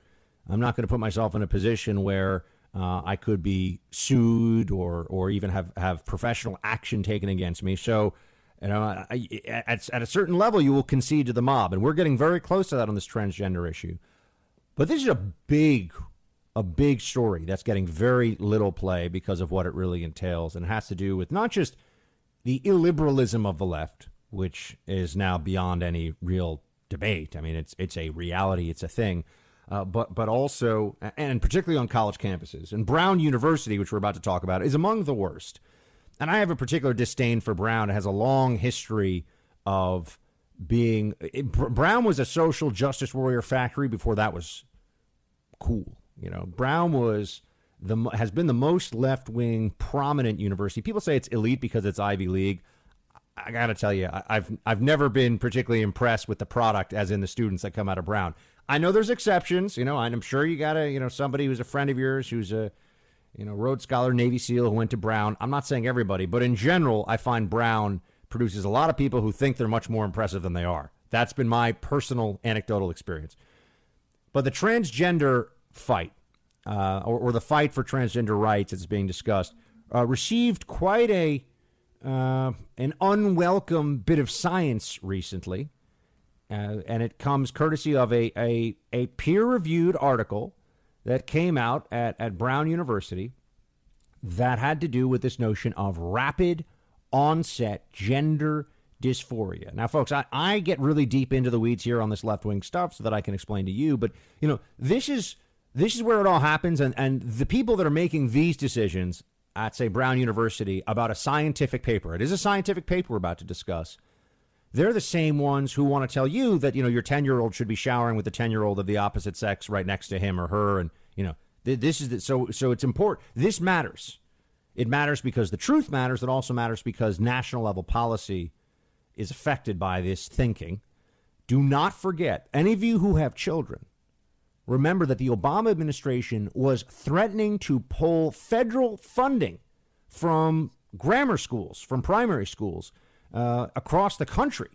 I'm not going to put myself in a position where uh, I could be sued or, or even have, have professional action taken against me. So, you know, at, at a certain level, you will concede to the mob. And we're getting very close to that on this transgender issue. But this is a big, a big story that's getting very little play because of what it really entails and it has to do with not just the illiberalism of the left, which is now beyond any real debate. I mean, it's it's a reality, it's a thing. Uh, but but also, and particularly on college campuses, and Brown University, which we're about to talk about, is among the worst. And I have a particular disdain for Brown. It has a long history of being. It, Brown was a social justice warrior factory before that was cool. You know, Brown was the has been the most left wing prominent university. People say it's elite because it's Ivy League. I got to tell you, I've I've never been particularly impressed with the product, as in the students that come out of Brown. I know there's exceptions, you know, and I'm sure you got a you know somebody who's a friend of yours who's a you know Rhodes Scholar, Navy SEAL who went to Brown. I'm not saying everybody, but in general, I find Brown produces a lot of people who think they're much more impressive than they are. That's been my personal anecdotal experience. But the transgender fight, uh, or, or, the fight for transgender rights that's being discussed, uh, received quite a uh, an unwelcome bit of science recently, uh, and it comes courtesy of a, a, a peer reviewed article that came out at, at Brown University that had to do with this notion of rapid onset gender dysphoria. Now, folks, I, I get really deep into the weeds here on this left wing stuff so that I can explain to you, but you know, this is this is where it all happens, and, and the people that are making these decisions at say Brown University about a scientific paper. It is a scientific paper we're about to discuss. They're the same ones who want to tell you that you know your ten year old should be showering with the ten year old of the opposite sex right next to him or her, and you know th- this is the, so so it's important. This matters. It matters because the truth matters. It also matters because national level policy is affected by this thinking. Do not forget, any of you who have children, remember that the Obama administration was threatening to pull federal funding from grammar schools, from primary schools uh, across the country,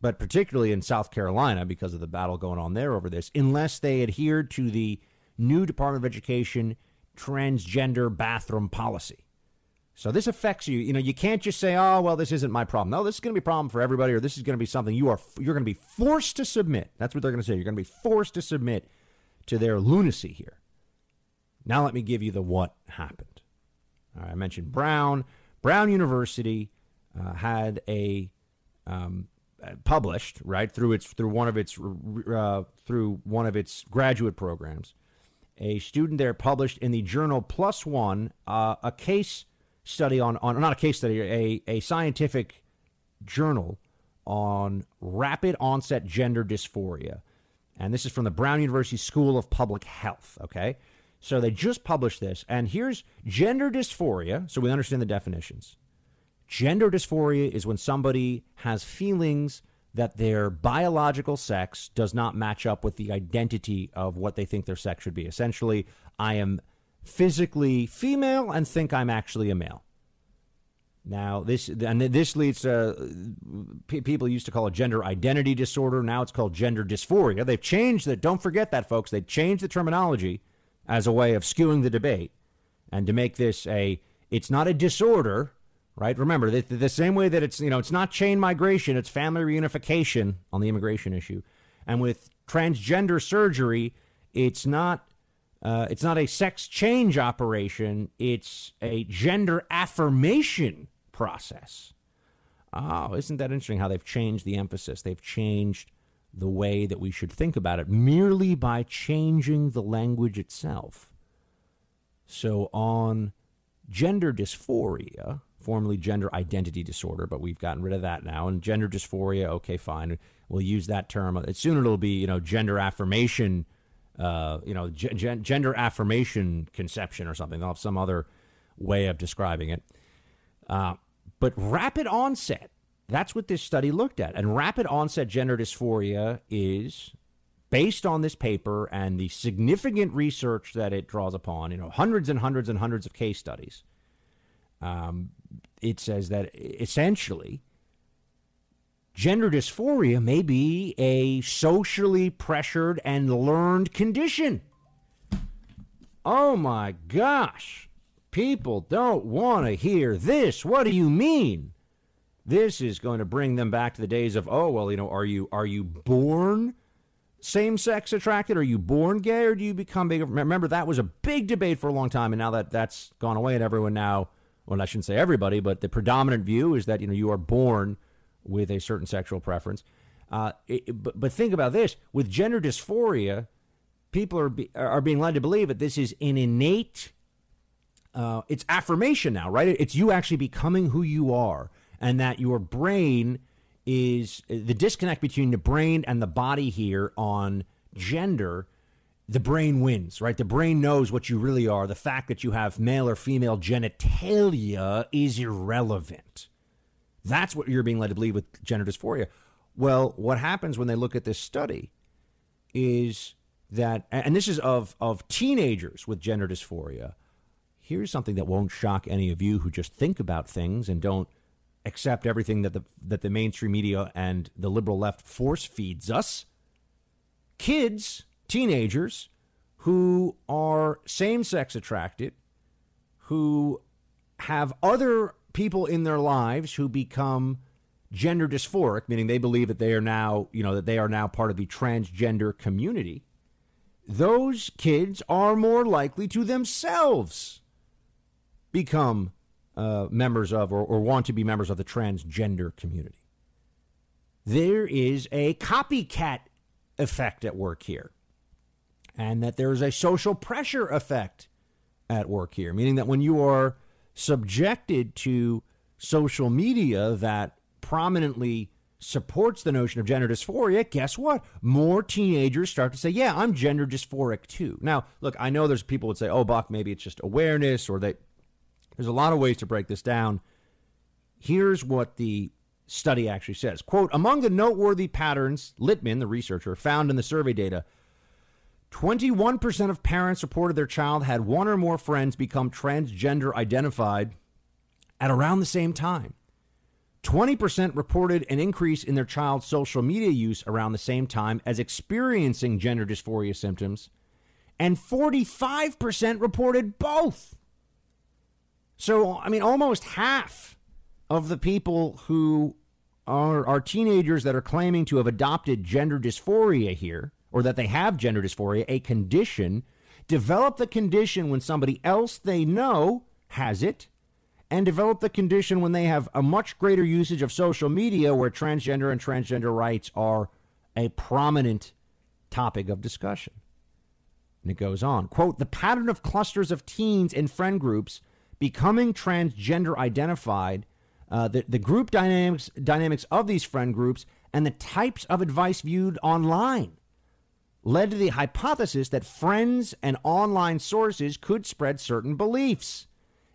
but particularly in South Carolina because of the battle going on there over this, unless they adhered to the new Department of Education transgender bathroom policy. So this affects you. You know, you can't just say, "Oh, well, this isn't my problem." No, this is going to be a problem for everybody, or this is going to be something you are you're going to be forced to submit. That's what they're going to say. You're going to be forced to submit to their lunacy here. Now, let me give you the what happened. I mentioned Brown. Brown University uh, had a um, published right through its through one of its uh, through one of its graduate programs. A student there published in the journal One uh, a case study on, on not a case study, a, a scientific journal on rapid onset gender dysphoria. And this is from the Brown University School of Public Health. Okay. So they just published this. And here's gender dysphoria. So we understand the definitions. Gender dysphoria is when somebody has feelings that their biological sex does not match up with the identity of what they think their sex should be. Essentially, I am physically female and think I'm actually a male. Now this and this leads to people used to call it gender identity disorder. Now it's called gender dysphoria. They've changed that. Don't forget that, folks. They changed the terminology as a way of skewing the debate and to make this a. It's not a disorder, right? Remember the, the same way that it's you know it's not chain migration. It's family reunification on the immigration issue, and with transgender surgery, it's not uh, it's not a sex change operation, it's a gender affirmation process. Oh, isn't that interesting how they've changed the emphasis? They've changed the way that we should think about it merely by changing the language itself. So, on gender dysphoria, formerly gender identity disorder, but we've gotten rid of that now, and gender dysphoria, okay, fine, we'll use that term. Soon it'll be, you know, gender affirmation uh, you know, gender affirmation conception or something. They'll have some other way of describing it. Uh, but rapid onset, that's what this study looked at. And rapid onset gender dysphoria is based on this paper and the significant research that it draws upon, you know, hundreds and hundreds and hundreds of case studies. Um, it says that essentially gender dysphoria may be a socially pressured and learned condition. Oh my gosh. People don't want to hear this. What do you mean? This is going to bring them back to the days of, oh, well, you know, are you are you born same sex attracted? Are you born gay or do you become big? Remember, that was a big debate for a long time, and now that that's gone away, and everyone now, well, I shouldn't say everybody, but the predominant view is that, you know, you are born with a certain sexual preference. Uh, it, but, but think about this with gender dysphoria, people are, be, are being led to believe that this is an innate, uh, it's affirmation now, right? It's you actually becoming who you are, and that your brain is the disconnect between the brain and the body here on gender. The brain wins, right? The brain knows what you really are. The fact that you have male or female genitalia is irrelevant. That's what you're being led to believe with gender dysphoria. Well, what happens when they look at this study is that, and this is of, of teenagers with gender dysphoria. Here's something that won't shock any of you who just think about things and don't accept everything that the, that the mainstream media and the liberal left force feeds us. Kids, teenagers, who are same sex attracted, who have other people in their lives who become gender dysphoric, meaning they believe that they are now, you know, that they are now part of the transgender community, those kids are more likely to themselves become uh, members of or, or want to be members of the transgender community. There is a copycat effect at work here, and that there is a social pressure effect at work here, meaning that when you are subjected to social media that prominently supports the notion of gender dysphoria, guess what? More teenagers start to say, "Yeah, I'm gender dysphoric too." Now, look, I know there's people would say, "Oh, Buck, maybe it's just awareness," or they. There's a lot of ways to break this down. Here's what the study actually says: "Quote: Among the noteworthy patterns, Littman, the researcher, found in the survey data." 21% of parents reported their child had one or more friends become transgender identified at around the same time. 20% reported an increase in their child's social media use around the same time as experiencing gender dysphoria symptoms, and 45% reported both. So, I mean, almost half of the people who are, are teenagers that are claiming to have adopted gender dysphoria here, or that they have gender dysphoria, a condition, develop the condition when somebody else they know has it and develop the condition when they have a much greater usage of social media where transgender and transgender rights are a prominent topic of discussion. And it goes on quote, the pattern of clusters of teens in friend groups becoming transgender identified, uh, the, the group dynamics, dynamics of these friend groups, and the types of advice viewed online led to the hypothesis that friends and online sources could spread certain beliefs.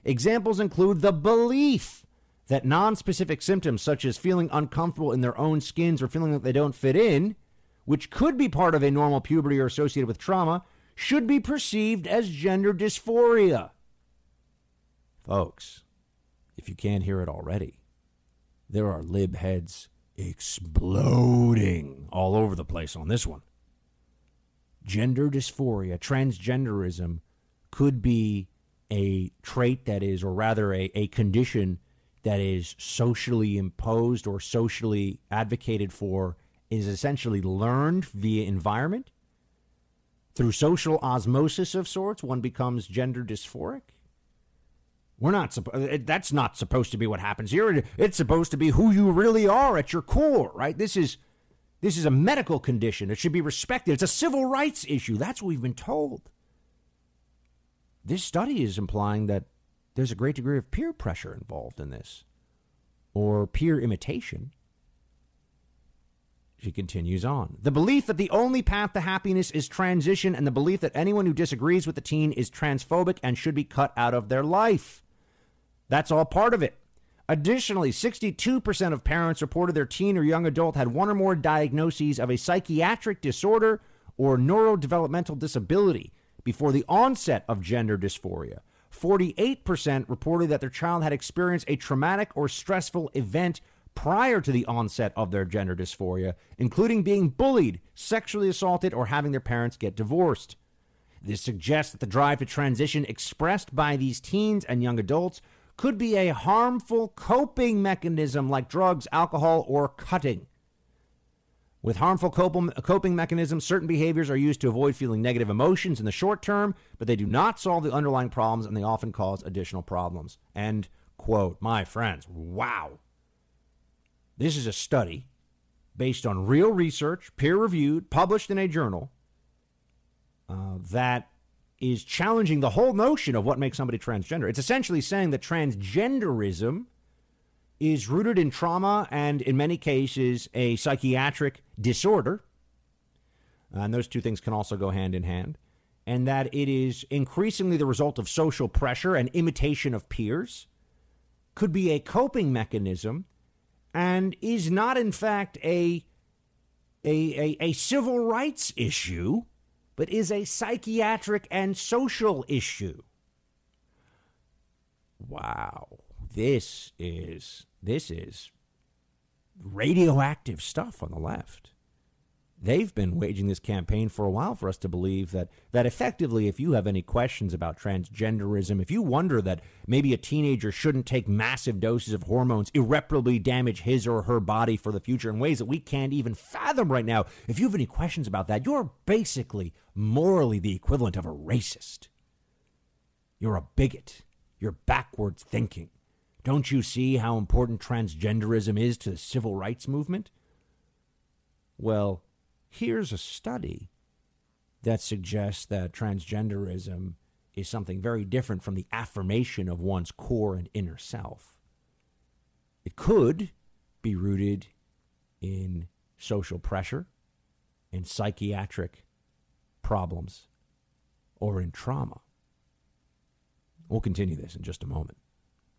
Examples include the belief that non-specific symptoms such as feeling uncomfortable in their own skins or feeling that they don't fit in, which could be part of a normal puberty or associated with trauma, should be perceived as gender dysphoria. Folks, if you can't hear it already, there are lib heads exploding all over the place on this one. Gender dysphoria, transgenderism could be a trait that is, or rather a, a condition that is socially imposed or socially advocated for, is essentially learned via environment. Through social osmosis of sorts, one becomes gender dysphoric. We're not supposed. Uh, that's not supposed to be what happens here. It's supposed to be who you really are at your core, right? This is this is a medical condition. It should be respected. It's a civil rights issue. That's what we've been told. This study is implying that there's a great degree of peer pressure involved in this, or peer imitation. She continues on. The belief that the only path to happiness is transition, and the belief that anyone who disagrees with the teen is transphobic and should be cut out of their life. That's all part of it. Additionally, 62% of parents reported their teen or young adult had one or more diagnoses of a psychiatric disorder or neurodevelopmental disability before the onset of gender dysphoria. 48% reported that their child had experienced a traumatic or stressful event prior to the onset of their gender dysphoria, including being bullied, sexually assaulted, or having their parents get divorced. This suggests that the drive to transition expressed by these teens and young adults could be a harmful coping mechanism like drugs, alcohol, or cutting. With harmful coping mechanisms, certain behaviors are used to avoid feeling negative emotions in the short term, but they do not solve the underlying problems and they often cause additional problems. End quote. My friends, wow. This is a study based on real research, peer reviewed, published in a journal uh, that is challenging the whole notion of what makes somebody transgender. It's essentially saying that transgenderism is rooted in trauma and, in many cases, a psychiatric disorder. And those two things can also go hand in hand. And that it is increasingly the result of social pressure and imitation of peers, could be a coping mechanism, and is not, in fact, a, a, a, a civil rights issue, but is a psychiatric and social issue. Wow this is this is radioactive stuff on the left. They've been waging this campaign for a while for us to believe that that effectively if you have any questions about transgenderism, if you wonder that maybe a teenager shouldn't take massive doses of hormones irreparably damage his or her body for the future in ways that we can't even fathom right now, if you have any questions about that, you're basically morally the equivalent of a racist. You're a bigot. You're backwards thinking. Don't you see how important transgenderism is to the civil rights movement? Well, here's a study that suggests that transgenderism is something very different from the affirmation of one's core and inner self. It could be rooted in social pressure, in psychiatric problems, or in trauma. We'll continue this in just a moment.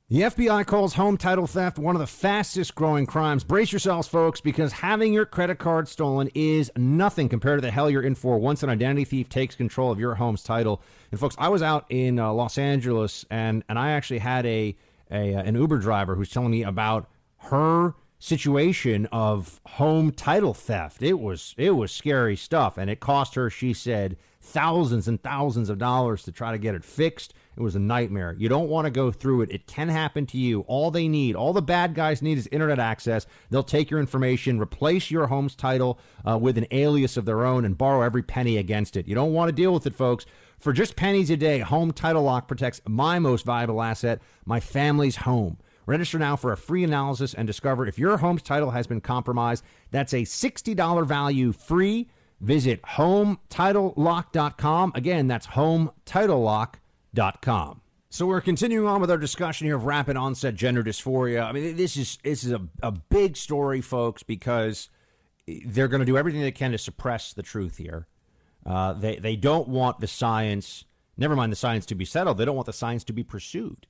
The FBI calls home title theft one of the fastest growing crimes. Brace yourselves, folks, because having your credit card stolen is nothing compared to the hell you're in for once an identity thief takes control of your home's title. And folks, I was out in uh, Los Angeles, and and I actually had a, a uh, an Uber driver who's telling me about her situation of home title theft. It was it was scary stuff, and it cost her, she said, thousands and thousands of dollars to try to get it fixed. It was a nightmare. You don't want to go through it. It can happen to you. All they need, all the bad guys need is internet access. They'll take your information, replace your home's title uh, with an alias of their own, and borrow every penny against it. You don't want to deal with it, folks. For just pennies a day, Home Title Lock protects my most valuable asset, my family's home. Register now for a free analysis and discover if your home's title has been compromised. That's a $60 value free. Visit HomeTitleLock.com. Again, that's HomeTitleLock.com. So we're continuing on with our discussion here of rapid onset gender dysphoria. I mean, this is this is a, a big story, folks, because they're going to do everything they can to suppress the truth here. Uh, they they don't want the science, never mind the science to be settled. They don't want the science to be pursued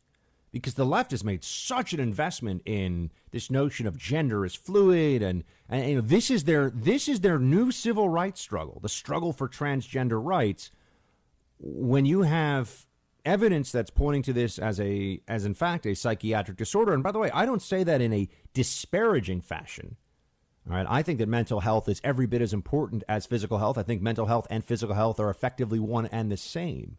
because the left has made such an investment in this notion of gender as fluid and, and you know, this is their this is their new civil rights struggle the struggle for transgender rights when you have evidence that's pointing to this as a as in fact a psychiatric disorder. And by the way I don't say that in a disparaging fashion. All right? I think that mental health is every bit as important as physical health. I think mental health and physical health are effectively one and the same.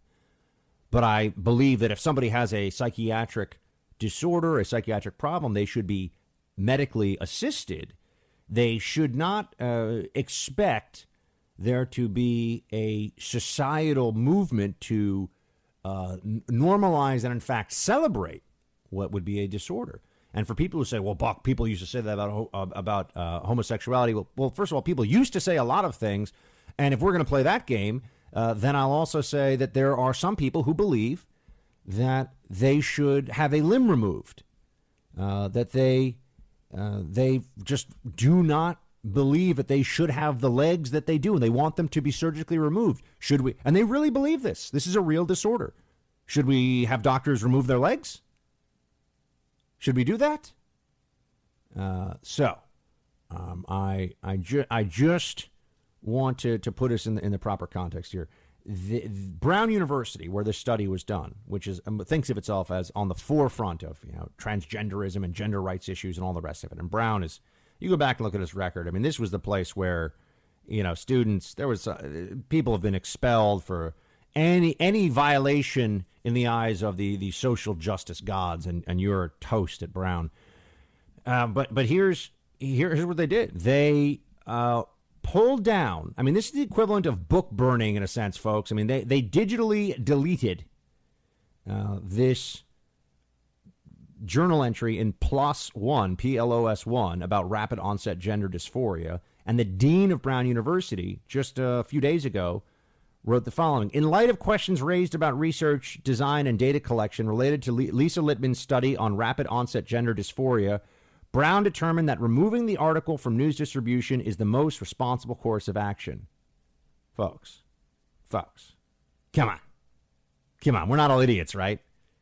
But I believe that if somebody has a psychiatric disorder, a psychiatric problem, they should be medically assisted. They should not uh, expect there to be a societal movement to uh, normalize and, in fact, celebrate what would be a disorder. And for people who say, "Well, Buck," people used to say that about uh, about uh, homosexuality. Well, well, first of all, people used to say a lot of things, and if we're going to play that game, uh, then I'll also say that there are some people who believe that they should have a limb removed, uh, that they they just do not believe that they should have the legs that they do, and they want them to be surgically removed. Should we? And they really believe this. This is a real disorder. Should we have doctors remove their legs? Should we do that? Uh, so, um, I I, ju- I just want to, to put us in the, in the proper context here. The, the Brown University, where this study was done, which is um, thinks of itself as on the forefront of you know transgenderism and gender rights issues and all the rest of it. And Brown is, you go back and look at his record. I mean, this was the place where, you know, students there was uh, people have been expelled for any any violation in the eyes of the the social justice gods, and and you're toast at Brown. Uh, but but here's here's what they did. They uh, pulled down. I mean, this is the equivalent of book burning in a sense, folks. I mean, they, they digitally deleted uh, this journal entry in PLOS One, P L O S One, about rapid onset gender dysphoria. And the dean of Brown University, just a few days ago, wrote the following In light of questions raised about research, design, and data collection related to Lisa Littman's study on rapid onset gender dysphoria, Brown determined that removing the article from news distribution is the most responsible course of action. Folks, folks, come on. Come on, we're not all idiots, right?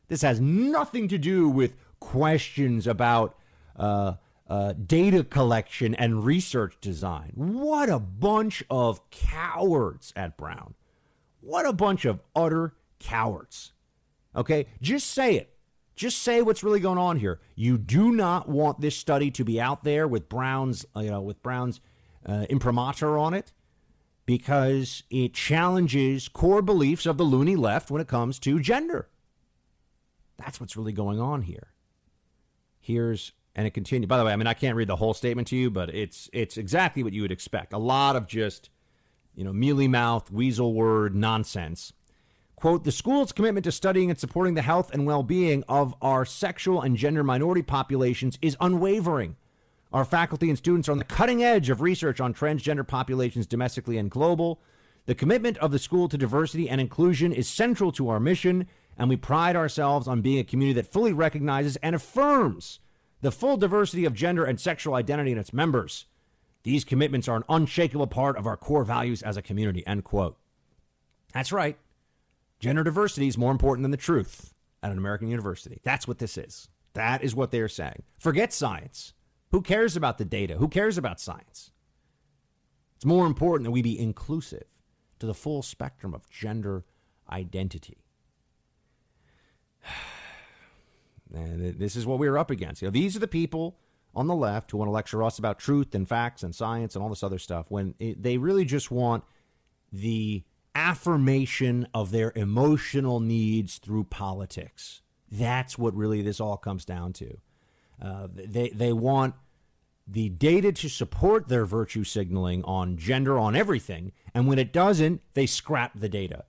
This has nothing to do with questions about uh, uh, data collection and research design. What a bunch of cowards at Brown. What a bunch of utter cowards. Okay, just say it. Just say what's really going on here. You do not want this study to be out there with Brown's, uh, you know, with Brown's uh, imprimatur on it, because it challenges core beliefs of the loony left when it comes to gender. That's what's really going on here. Here's and it continued. By the way, I mean I can't read the whole statement to you, but it's it's exactly what you would expect. A lot of just, you know, mealy mouth, weasel word nonsense. Quote, the school's commitment to studying and supporting the health and well being of our sexual and gender minority populations is unwavering. Our faculty and students are on the cutting edge of research on transgender populations domestically and global. The commitment of the school to diversity and inclusion is central to our mission, and we pride ourselves on being a community that fully recognizes and affirms the full diversity of gender and sexual identity in its members. These commitments are an unshakable part of our core values as a community. End quote. That's right. Gender diversity is more important than the truth at an American university. That's what this is. That is what they're saying. Forget science. Who cares about the data? Who cares about science? It's more important that we be inclusive to the full spectrum of gender identity. And this is what we are up against. You know, these are the people on the left who want to lecture us about truth and facts and science and all this other stuff when it, they really just want the affirmation of their emotional needs through politics. That's what really this all comes down to. Uh, they they want the data to support their virtue signaling on gender on everything, and when it doesn't, they scrap the data.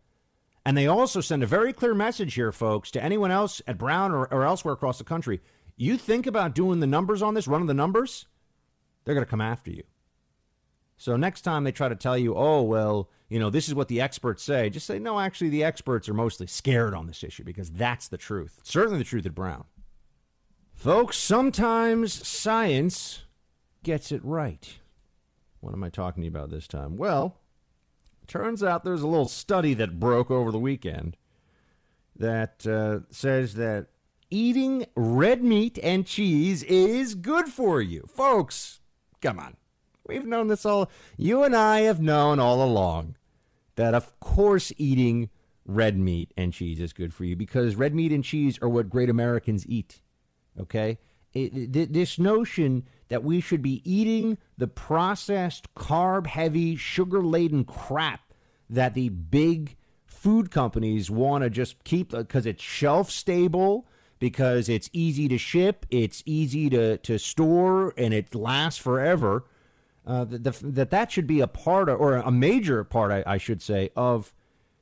And they also send a very clear message here, folks, to anyone else at Brown or, or elsewhere across the country. You think about doing the numbers on this, running the numbers, they're going to come after you. So next time they try to tell you, oh, well, you know, this is what the experts say, just say, no, actually, the experts are mostly scared on this issue because that's the truth. certainly the truth at Brown. Folks, sometimes science gets it right. What am I talking about this time? Well, Turns out there's a little study that broke over the weekend that uh, says that eating red meat and cheese is good for you. Folks, come on. We've known this all. You and I have known all along that, of course, eating red meat and cheese is good for you because red meat and cheese are what great Americans eat. Okay? It, this notion that we should be eating the processed, carb heavy, sugar laden crap that the big food companies want to just keep because it's shelf stable, because it's easy to ship, it's easy to, to store, and it lasts forever. Uh, that that should be a part of, or a major part, I, I should say, of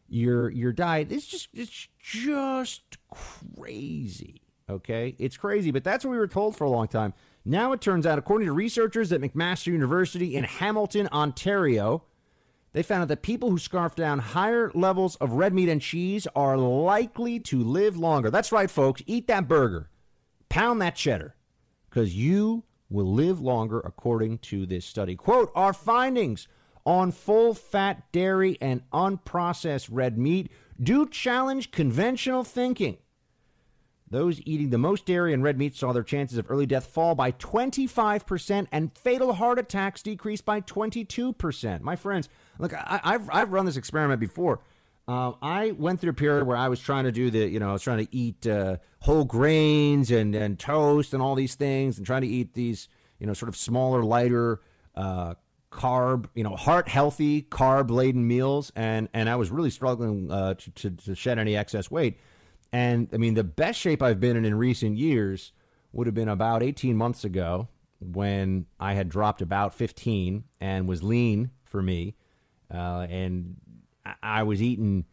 your your diet. It's just it's just crazy. Okay, it's crazy, but that's what we were told for a long time. Now it turns out, according to researchers at McMaster University in Hamilton, Ontario, they found out that people who scarf down higher levels of red meat and cheese are likely to live longer. That's right, folks. Eat that burger, pound that cheddar, because you will live longer, according to this study. Quote Our findings on full fat dairy and unprocessed red meat do challenge conventional thinking. Those eating the most dairy and red meat saw their chances of early death fall by 25% and fatal heart attacks decrease by 22%. My friends, look, I, have I've run this experiment before. Uh, I went through a period where I was trying to do the, you know, I was trying to eat uh, whole grains and, and toast and all these things and trying to eat these, you know, sort of smaller, lighter, uh, carb, you know, heart healthy, carb laden meals. And, and I was really struggling uh, to, to, to shed any excess weight. And I mean, the best shape I've been in in recent years would have been about 18 months ago when I had dropped about 15 and was lean for me. Uh, and I was eating.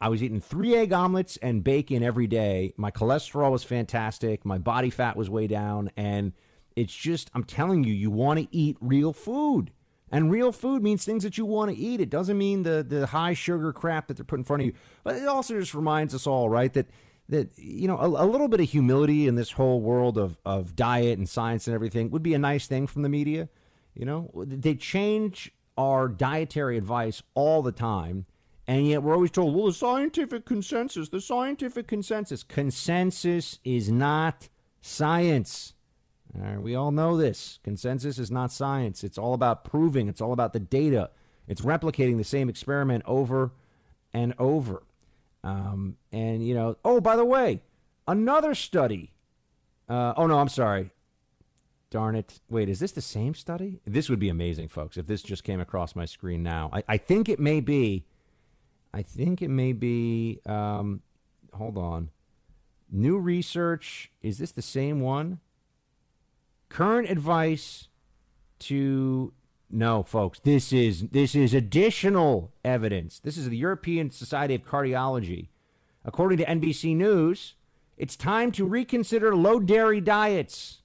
I was eating three egg omelets and bacon every day. My cholesterol was fantastic. My body fat was way down. And it's just, I'm telling you, you want to eat real food. And real food means things that you want to eat. It doesn't mean the, the high sugar crap that they're putting in front of you. But it also just reminds us all, right, that that you know a, a, little bit of humility in this whole world of, of diet and science and everything would be a nice thing from the media. You know, they change our dietary advice all the time, and yet we're always told, well, the scientific consensus, the scientific consensus. Consensus is not science. We all know this. Consensus is not science. It's all about proving, it's all about the data. It's replicating the same experiment over and over. Um, and, you know, oh, by the way, another study. Uh, oh, no, I'm sorry. Darn it. Wait, is this the same study? This would be amazing, folks, if this just came across my screen now. I, I think it may be. I think it may be. Um, hold on. New research. Is this the same one? Current advice to no, folks. This is this is additional evidence. This is the European Society of Cardiology. According to NBC News, it's time to reconsider low dairy diets.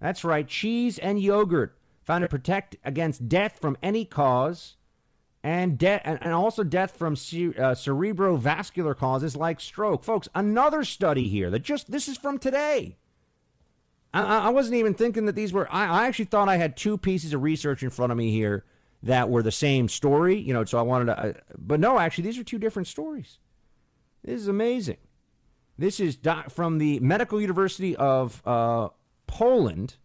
That's right, cheese and yogurt found to protect against death from any cause and death and, and also death from uh, cerebrovascular causes like stroke. Folks, another study here that just this is from today. I, I wasn't even thinking that these were. I, I actually thought I had two pieces of research in front of me here that were the same story. You know, so I wanted to. Uh, but no, actually, these are two different stories. This is amazing. This is doc, from the Medical University of uh, Poland.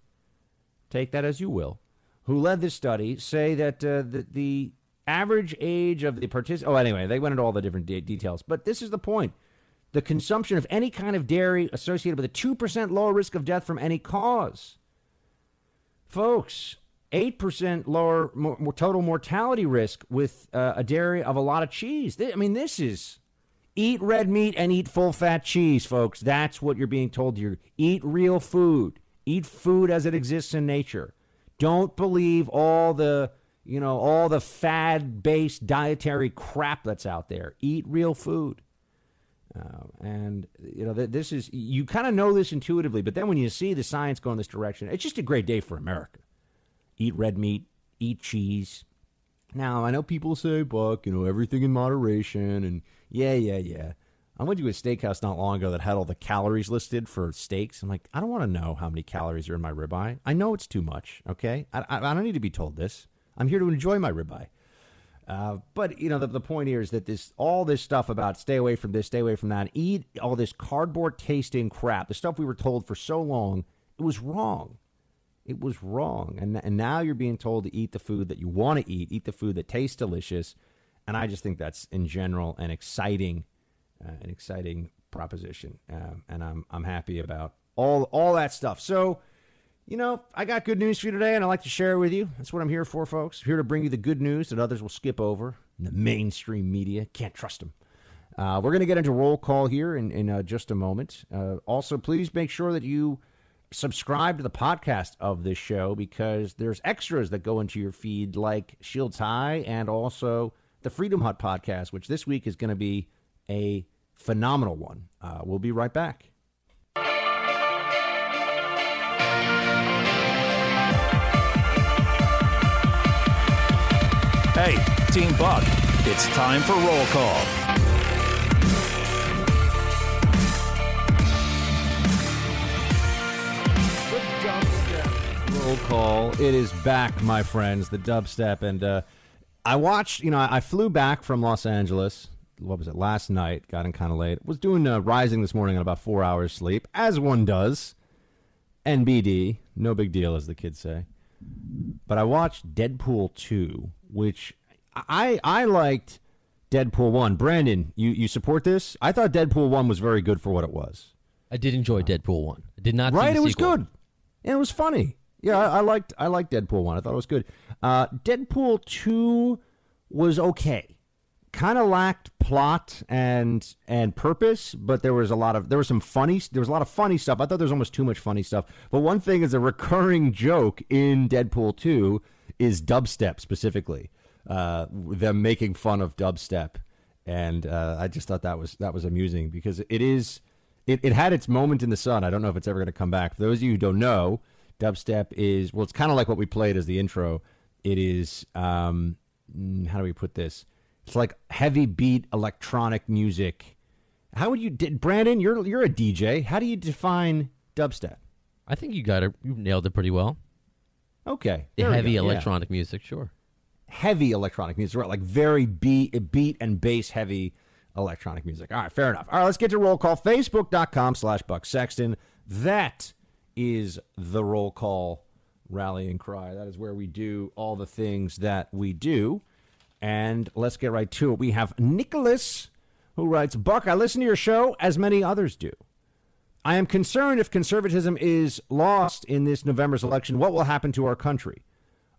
Take that as you will. Who led this study? Say that uh, the, the average age of the participants. Oh, anyway, they went into all the different de- details. But this is the point the consumption of any kind of dairy associated with a 2% lower risk of death from any cause. Folks, 8% lower more, total mortality risk with uh, a dairy of a lot of cheese. I mean, this is eat red meat and eat full fat cheese, folks. That's what you're being told here. Eat real food. Eat food as it exists in nature. Don't believe all the, you know, all the fad-based dietary crap that's out there. Eat real food. Uh, and you know th- this is you kind of know this intuitively, but then when you see the science go in this direction, it's just a great day for America. Eat red meat, eat cheese. Now I know people say, "Buck, you know everything in moderation," and yeah, yeah, yeah. I went to a steakhouse not long ago that had all the calories listed for steaks. I'm like, I don't want to know how many calories are in my ribeye. I know it's too much. Okay, I, I, I don't need to be told this. I'm here to enjoy my ribeye. Uh, but you know the, the point here is that this all this stuff about stay away from this, stay away from that, eat all this cardboard tasting crap, the stuff we were told for so long, it was wrong. It was wrong, and and now you're being told to eat the food that you want to eat, eat the food that tastes delicious, and I just think that's in general an exciting, uh, an exciting proposition, um, and I'm I'm happy about all all that stuff. So you know, I got good news for you today, and I'd like to share it with you. That's what I'm here for, folks. I'm here to bring you the good news that others will skip over. The mainstream media can't trust them. Uh, we're going to get into roll call here in, in uh, just a moment. Uh, also, please make sure that you subscribe to the podcast of this show because there's extras that go into your feed, like Shields High and also the Freedom Hut podcast, which this week is going to be a phenomenal one. Uh, we'll be right back. Hey, Team Buck, it's time for roll call. Roll call. It is back, my friends. The dubstep, and uh, I watched. You know, I flew back from Los Angeles. What was it? Last night. Got in kind of late. Was doing uh, rising this morning on about four hours sleep, as one does. NBD, no big deal, as the kids say. But I watched Deadpool two, which I I liked Deadpool one. Brandon, you you support this? I thought Deadpool one was very good for what it was. I did enjoy Deadpool one. I did not. see Right, it was sequel. good, and it was funny. Yeah, I, I liked I liked Deadpool one. I thought it was good. Uh, Deadpool two was okay. Kind of lacked plot and and purpose, but there was a lot of there was some funny there was a lot of funny stuff. I thought there was almost too much funny stuff. But one thing is a recurring joke in Deadpool two is dubstep specifically. Uh, them making fun of dubstep, and uh, I just thought that was that was amusing because it is it, it had its moment in the sun. I don't know if it's ever going to come back. For those of you who don't know, dubstep is well, it's kind of like what we played as the intro. It is um, mm, how do we put this? It's like heavy beat electronic music. How would you, did, Brandon? You're you're a DJ. How do you define dubstep? I think you got it. You nailed it pretty well. Okay, The heavy go, yeah. electronic music, sure. heavy electronic music, right? Like very beat, beat and bass heavy electronic music. All right, fair enough. All right, let's get to roll call. Facebook.com slash Buck Sexton. That is the roll call rallying cry. That is where we do all the things that we do. And let's get right to it. We have Nicholas who writes Buck, I listen to your show as many others do. I am concerned if conservatism is lost in this November's election, what will happen to our country?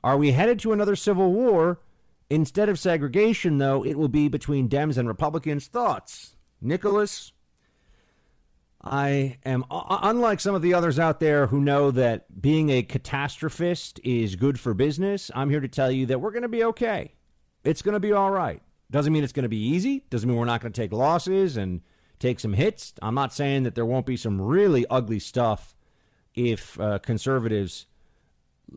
Are we headed to another civil war? Instead of segregation, though, it will be between Dems and Republicans. Thoughts? Nicholas? I am, unlike some of the others out there who know that being a catastrophist is good for business, I'm here to tell you that we're going to be okay. It's going to be all right. Doesn't mean it's going to be easy. Doesn't mean we're not going to take losses and take some hits. I'm not saying that there won't be some really ugly stuff if uh, conservatives,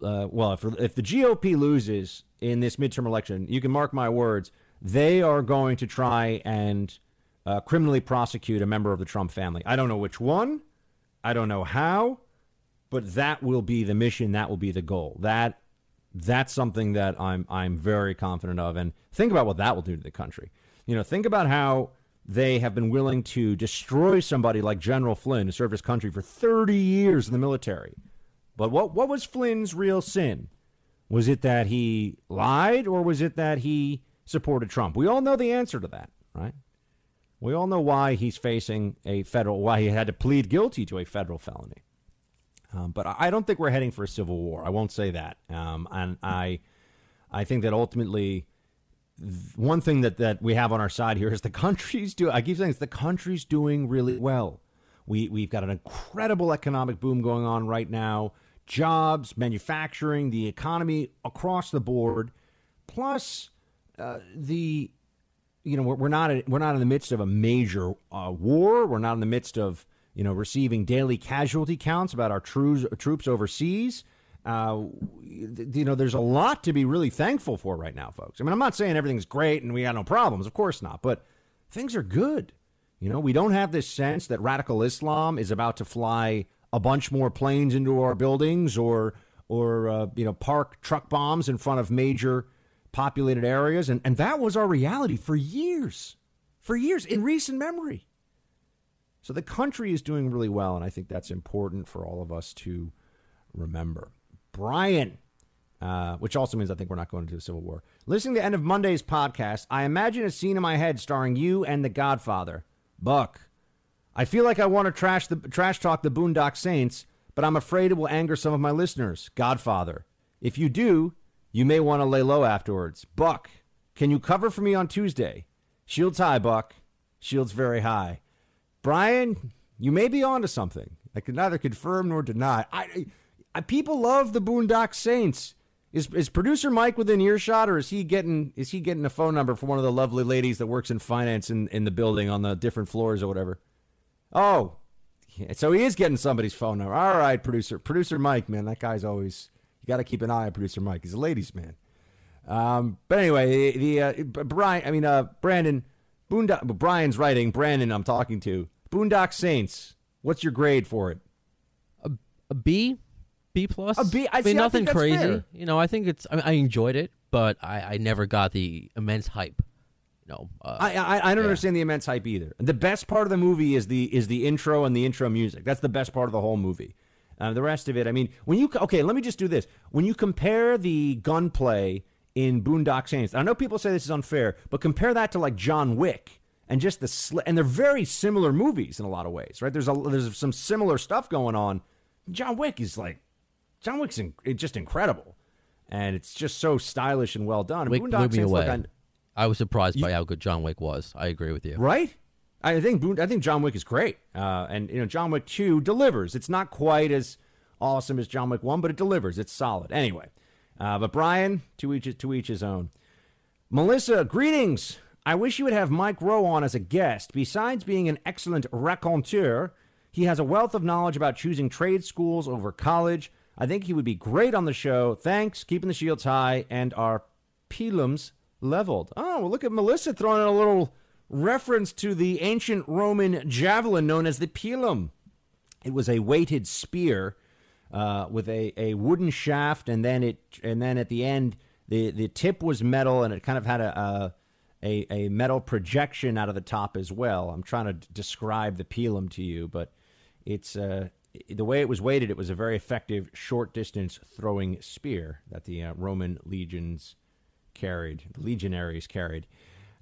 uh, well, if, if the GOP loses in this midterm election, you can mark my words, they are going to try and uh, criminally prosecute a member of the Trump family. I don't know which one. I don't know how, but that will be the mission. That will be the goal. That that's something that I'm I'm very confident of. And think about what that will do to the country. You know, think about how they have been willing to destroy somebody like General Flynn, who served his country for 30 years in the military. But what what was Flynn's real sin? Was it that he lied, or was it that he supported Trump? We all know the answer to that, right? We all know why he's facing a federal, why he had to plead guilty to a federal felony. Um, but I don't think we're heading for a civil war. I won't say that. Um, and I, I think that ultimately, one thing that, that we have on our side here is the country's doing. I keep saying it's the country's doing really well. We we've got an incredible economic boom going on right now. Jobs, manufacturing, the economy across the board, plus uh, the you know, we're, we're not we're not in the midst of a major uh, war. We're not in the midst of you know receiving daily casualty counts about our troops troops overseas. Uh, you know, there's a lot to be really thankful for right now, folks. I mean, I'm not saying everything's great and we got no problems. Of course not, but things are good. You know, we don't have this sense that radical Islam is about to fly a bunch more planes into our buildings or or uh, you know park truck bombs in front of major populated areas. And, and that was our reality for years, for years in recent memory. So the country is doing really well. And I think that's important for all of us to remember. Brian, uh, which also means I think we're not going into a civil war. Listening to the end of Monday's podcast, I imagine a scene in my head starring you and the Godfather. Buck, I feel like I want to trash the trash talk the Boondock Saints, but I'm afraid it will anger some of my listeners. Godfather, if you do, you may want to lay low afterwards. Buck, can you cover for me on Tuesday? Shields high, Buck. Shields very high. Brian, you may be onto something. I can neither confirm nor deny. I people love the Boondock Saints. Is is producer Mike within earshot, or is he getting is he getting a phone number for one of the lovely ladies that works in finance in, in the building on the different floors or whatever? Oh, so he is getting somebody's phone number. All right, producer producer Mike, man, that guy's always you got to keep an eye on producer Mike. He's a ladies' man. Um, but anyway, the, the uh, Brian, I mean uh, Brandon, Boondock. Brian's writing. Brandon, I'm talking to Boondock Saints. What's your grade for it? A, a B, B plus. A B. I, I see, mean, I nothing that's crazy. fair. You know, I think it's. I, mean, I enjoyed it, but I, I never got the immense hype. You know, uh, I, I, I don't understand the immense hype either. The best part of the movie is the is the intro and the intro music. That's the best part of the whole movie. Uh, the rest of it, I mean, when you okay, let me just do this. When you compare the gunplay in Boondock Saints, I know people say this is unfair, but compare that to like John Wick and just the sl- and they're very similar movies in a lot of ways, right? There's a there's some similar stuff going on. John Wick is like John Wick's in, just incredible, and it's just so stylish and well done. Wick blew me away. I- I was surprised by how good John Wick was. I agree with you. right? I think I think John Wick is great, uh, and you know John Wick Two delivers. It's not quite as awesome as John Wick One, but it delivers. It's solid. Anyway, uh, but Brian, to each to each his own. Melissa, greetings. I wish you would have Mike Rowe on as a guest. Besides being an excellent raconteur, he has a wealth of knowledge about choosing trade schools over college. I think he would be great on the show. Thanks, keeping the shields high and our pilums leveled. Oh, well, look at Melissa throwing in a little reference to the ancient Roman javelin known as the pilum. It was a weighted spear uh, with a, a wooden shaft, and then it and then at the end the, the tip was metal, and it kind of had a, a a metal projection out of the top as well. I'm trying to describe the pilum to you, but it's uh, the way it was weighted. It was a very effective short distance throwing spear that the uh, Roman legions carried, the legionaries carried.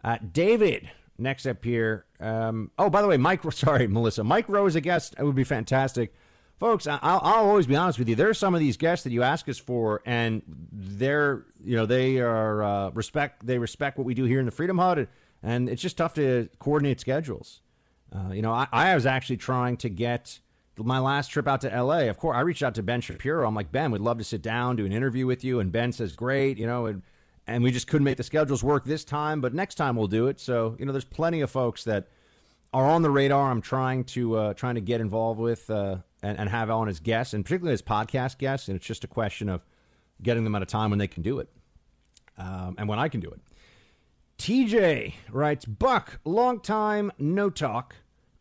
Uh, David, next up here. Um, oh, by the way, Mike. Sorry, Melissa. Mike Rowe is a guest. It would be fantastic, folks. I'll, I'll always be honest with you. There are some of these guests that you ask us for, and they're you know they are uh, respect. They respect what we do here in the Freedom Hut, and, and it's just tough to coordinate schedules. Uh, you know, I, I was actually trying to get my last trip out to LA, of course, I reached out to Ben Shapiro. I'm like, Ben, we'd love to sit down, do an interview with you. And Ben says, great, you know, and, and we just couldn't make the schedules work this time, but next time we'll do it. So, you know, there's plenty of folks that are on the radar. I'm trying to uh, trying to get involved with uh, and, and have on as guests, and particularly as podcast guests. And it's just a question of getting them at a time when they can do it, um, and when I can do it. TJ writes, Buck, long time no talk.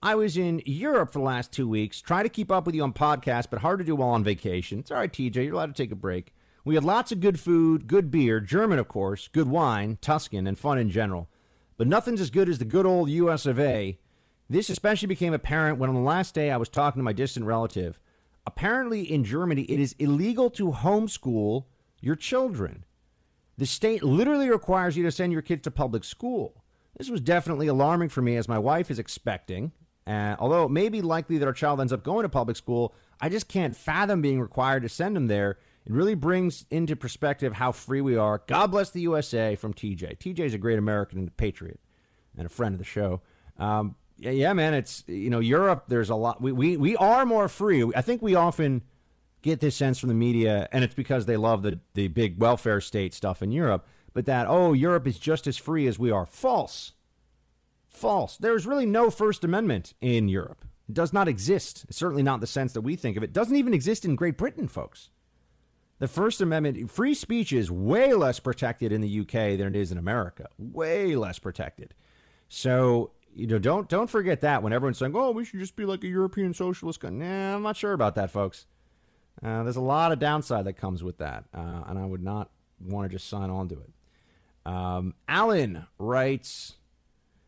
I was in Europe for the last two weeks. Try to keep up with you on podcasts, but hard to do while on vacation. It's all right, TJ. You're allowed to take a break. We had lots of good food, good beer, German, of course, good wine, Tuscan, and fun in general. But nothing's as good as the good old US of A. This especially became apparent when on the last day I was talking to my distant relative. Apparently, in Germany, it is illegal to homeschool your children. The state literally requires you to send your kids to public school. This was definitely alarming for me as my wife is expecting. Uh, although it may be likely that our child ends up going to public school, I just can't fathom being required to send them there. It really brings into perspective how free we are. God bless the USA from TJ. TJ is a great American and a patriot and a friend of the show. Um, yeah, yeah, man, it's, you know, Europe, there's a lot. We, we, we are more free. I think we often get this sense from the media, and it's because they love the, the big welfare state stuff in Europe, but that, oh, Europe is just as free as we are. False. False. There's really no First Amendment in Europe. It does not exist. It's certainly not the sense that we think of it. it doesn't even exist in Great Britain, folks. The First Amendment, free speech is way less protected in the UK than it is in America. Way less protected. So, you know, don't don't forget that when everyone's saying, "Oh, we should just be like a European socialist." Country. Nah, I'm not sure about that, folks. Uh, there's a lot of downside that comes with that, uh, and I would not want to just sign on to it. Um, Alan writes,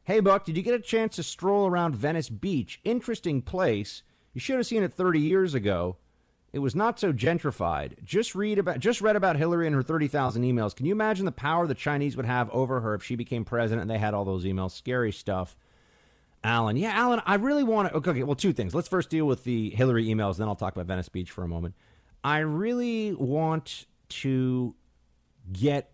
"Hey Buck, did you get a chance to stroll around Venice Beach? Interesting place. You should have seen it 30 years ago. It was not so gentrified. Just read about, just read about Hillary and her 30,000 emails. Can you imagine the power the Chinese would have over her if she became president and they had all those emails? Scary stuff." Alan. Yeah, Alan, I really want to. Okay, well, two things. Let's first deal with the Hillary emails, then I'll talk about Venice Beach for a moment. I really want to get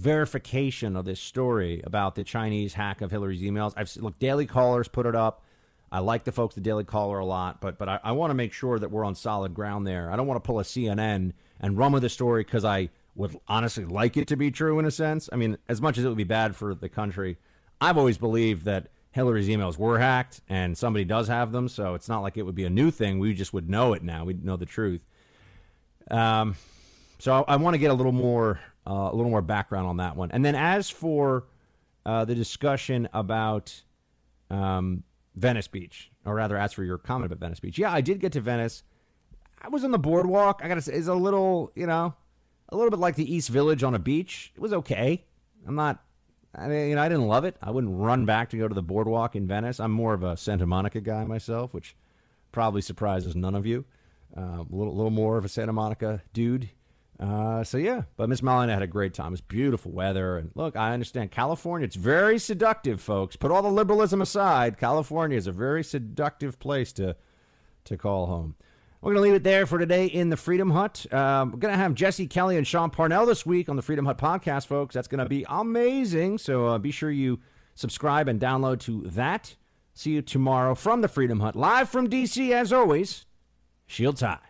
verification of this story about the Chinese hack of Hillary's emails. I've look, Daily Callers put it up. I like the folks at Daily Caller a lot, but but I, I want to make sure that we're on solid ground there. I don't want to pull a CNN and run with the story because I would honestly like it to be true in a sense. I mean, as much as it would be bad for the country, I've always believed that Hillary's emails were hacked and somebody does have them, so it's not like it would be a new thing. We just would know it now. We'd know the truth. Um, so I, I want to get a little more uh, a little more background on that one. And then as for uh, the discussion about um, Venice Beach, or rather, as for your comment about Venice Beach, yeah, I did get to Venice. I was on the boardwalk. I gotta say, it's a little, you know, a little bit like the East Village on a beach. It was okay. I'm not I mean, you know, I didn't love it. I wouldn't run back to go to the boardwalk in Venice. I'm more of a Santa Monica guy myself, which probably surprises none of you. Uh, a little, little more of a Santa Monica dude. Uh, so yeah, but Miss Malina had a great time. It's beautiful weather, and look, I understand California. It's very seductive, folks. Put all the liberalism aside. California is a very seductive place to to call home. We're going to leave it there for today in the Freedom Hut. Um, we're going to have Jesse Kelly and Sean Parnell this week on the Freedom Hut podcast, folks. That's going to be amazing. So uh, be sure you subscribe and download to that. See you tomorrow from the Freedom Hut, live from D.C. as always. Shields high.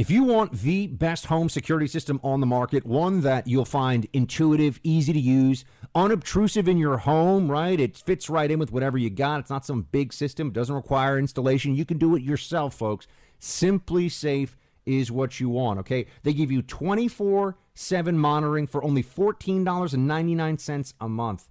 If you want the best home security system on the market, one that you'll find intuitive, easy to use, unobtrusive in your home, right? It fits right in with whatever you got. It's not some big system, it doesn't require installation. You can do it yourself, folks. SimpliSafe is what you want, okay? They give you 24 7 monitoring for only $14.99 a month.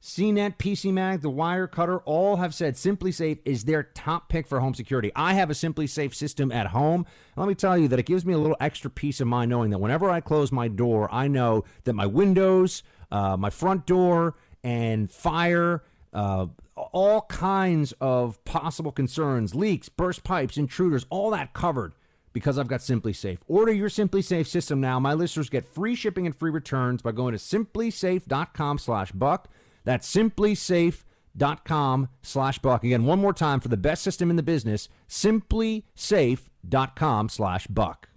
CNET, PCMag, the Wirecutter all have said SimpliSafe is their top pick for home security. I have a SimpliSafe system at home. Let me tell you that it gives me a little extra peace of mind knowing that whenever I close my door, I know that my windows, uh, my front door, and fire uh, all kinds of possible concerns, leaks, burst pipes, intruders, all that covered because I've got SimpliSafe. Order your SimpliSafe system now. My listeners get free shipping and free returns by going to simplisafe.com slash buck. That's simplisafe.com slash buck. Again, one more time for the best system in the business, simplisafe.com slash buck.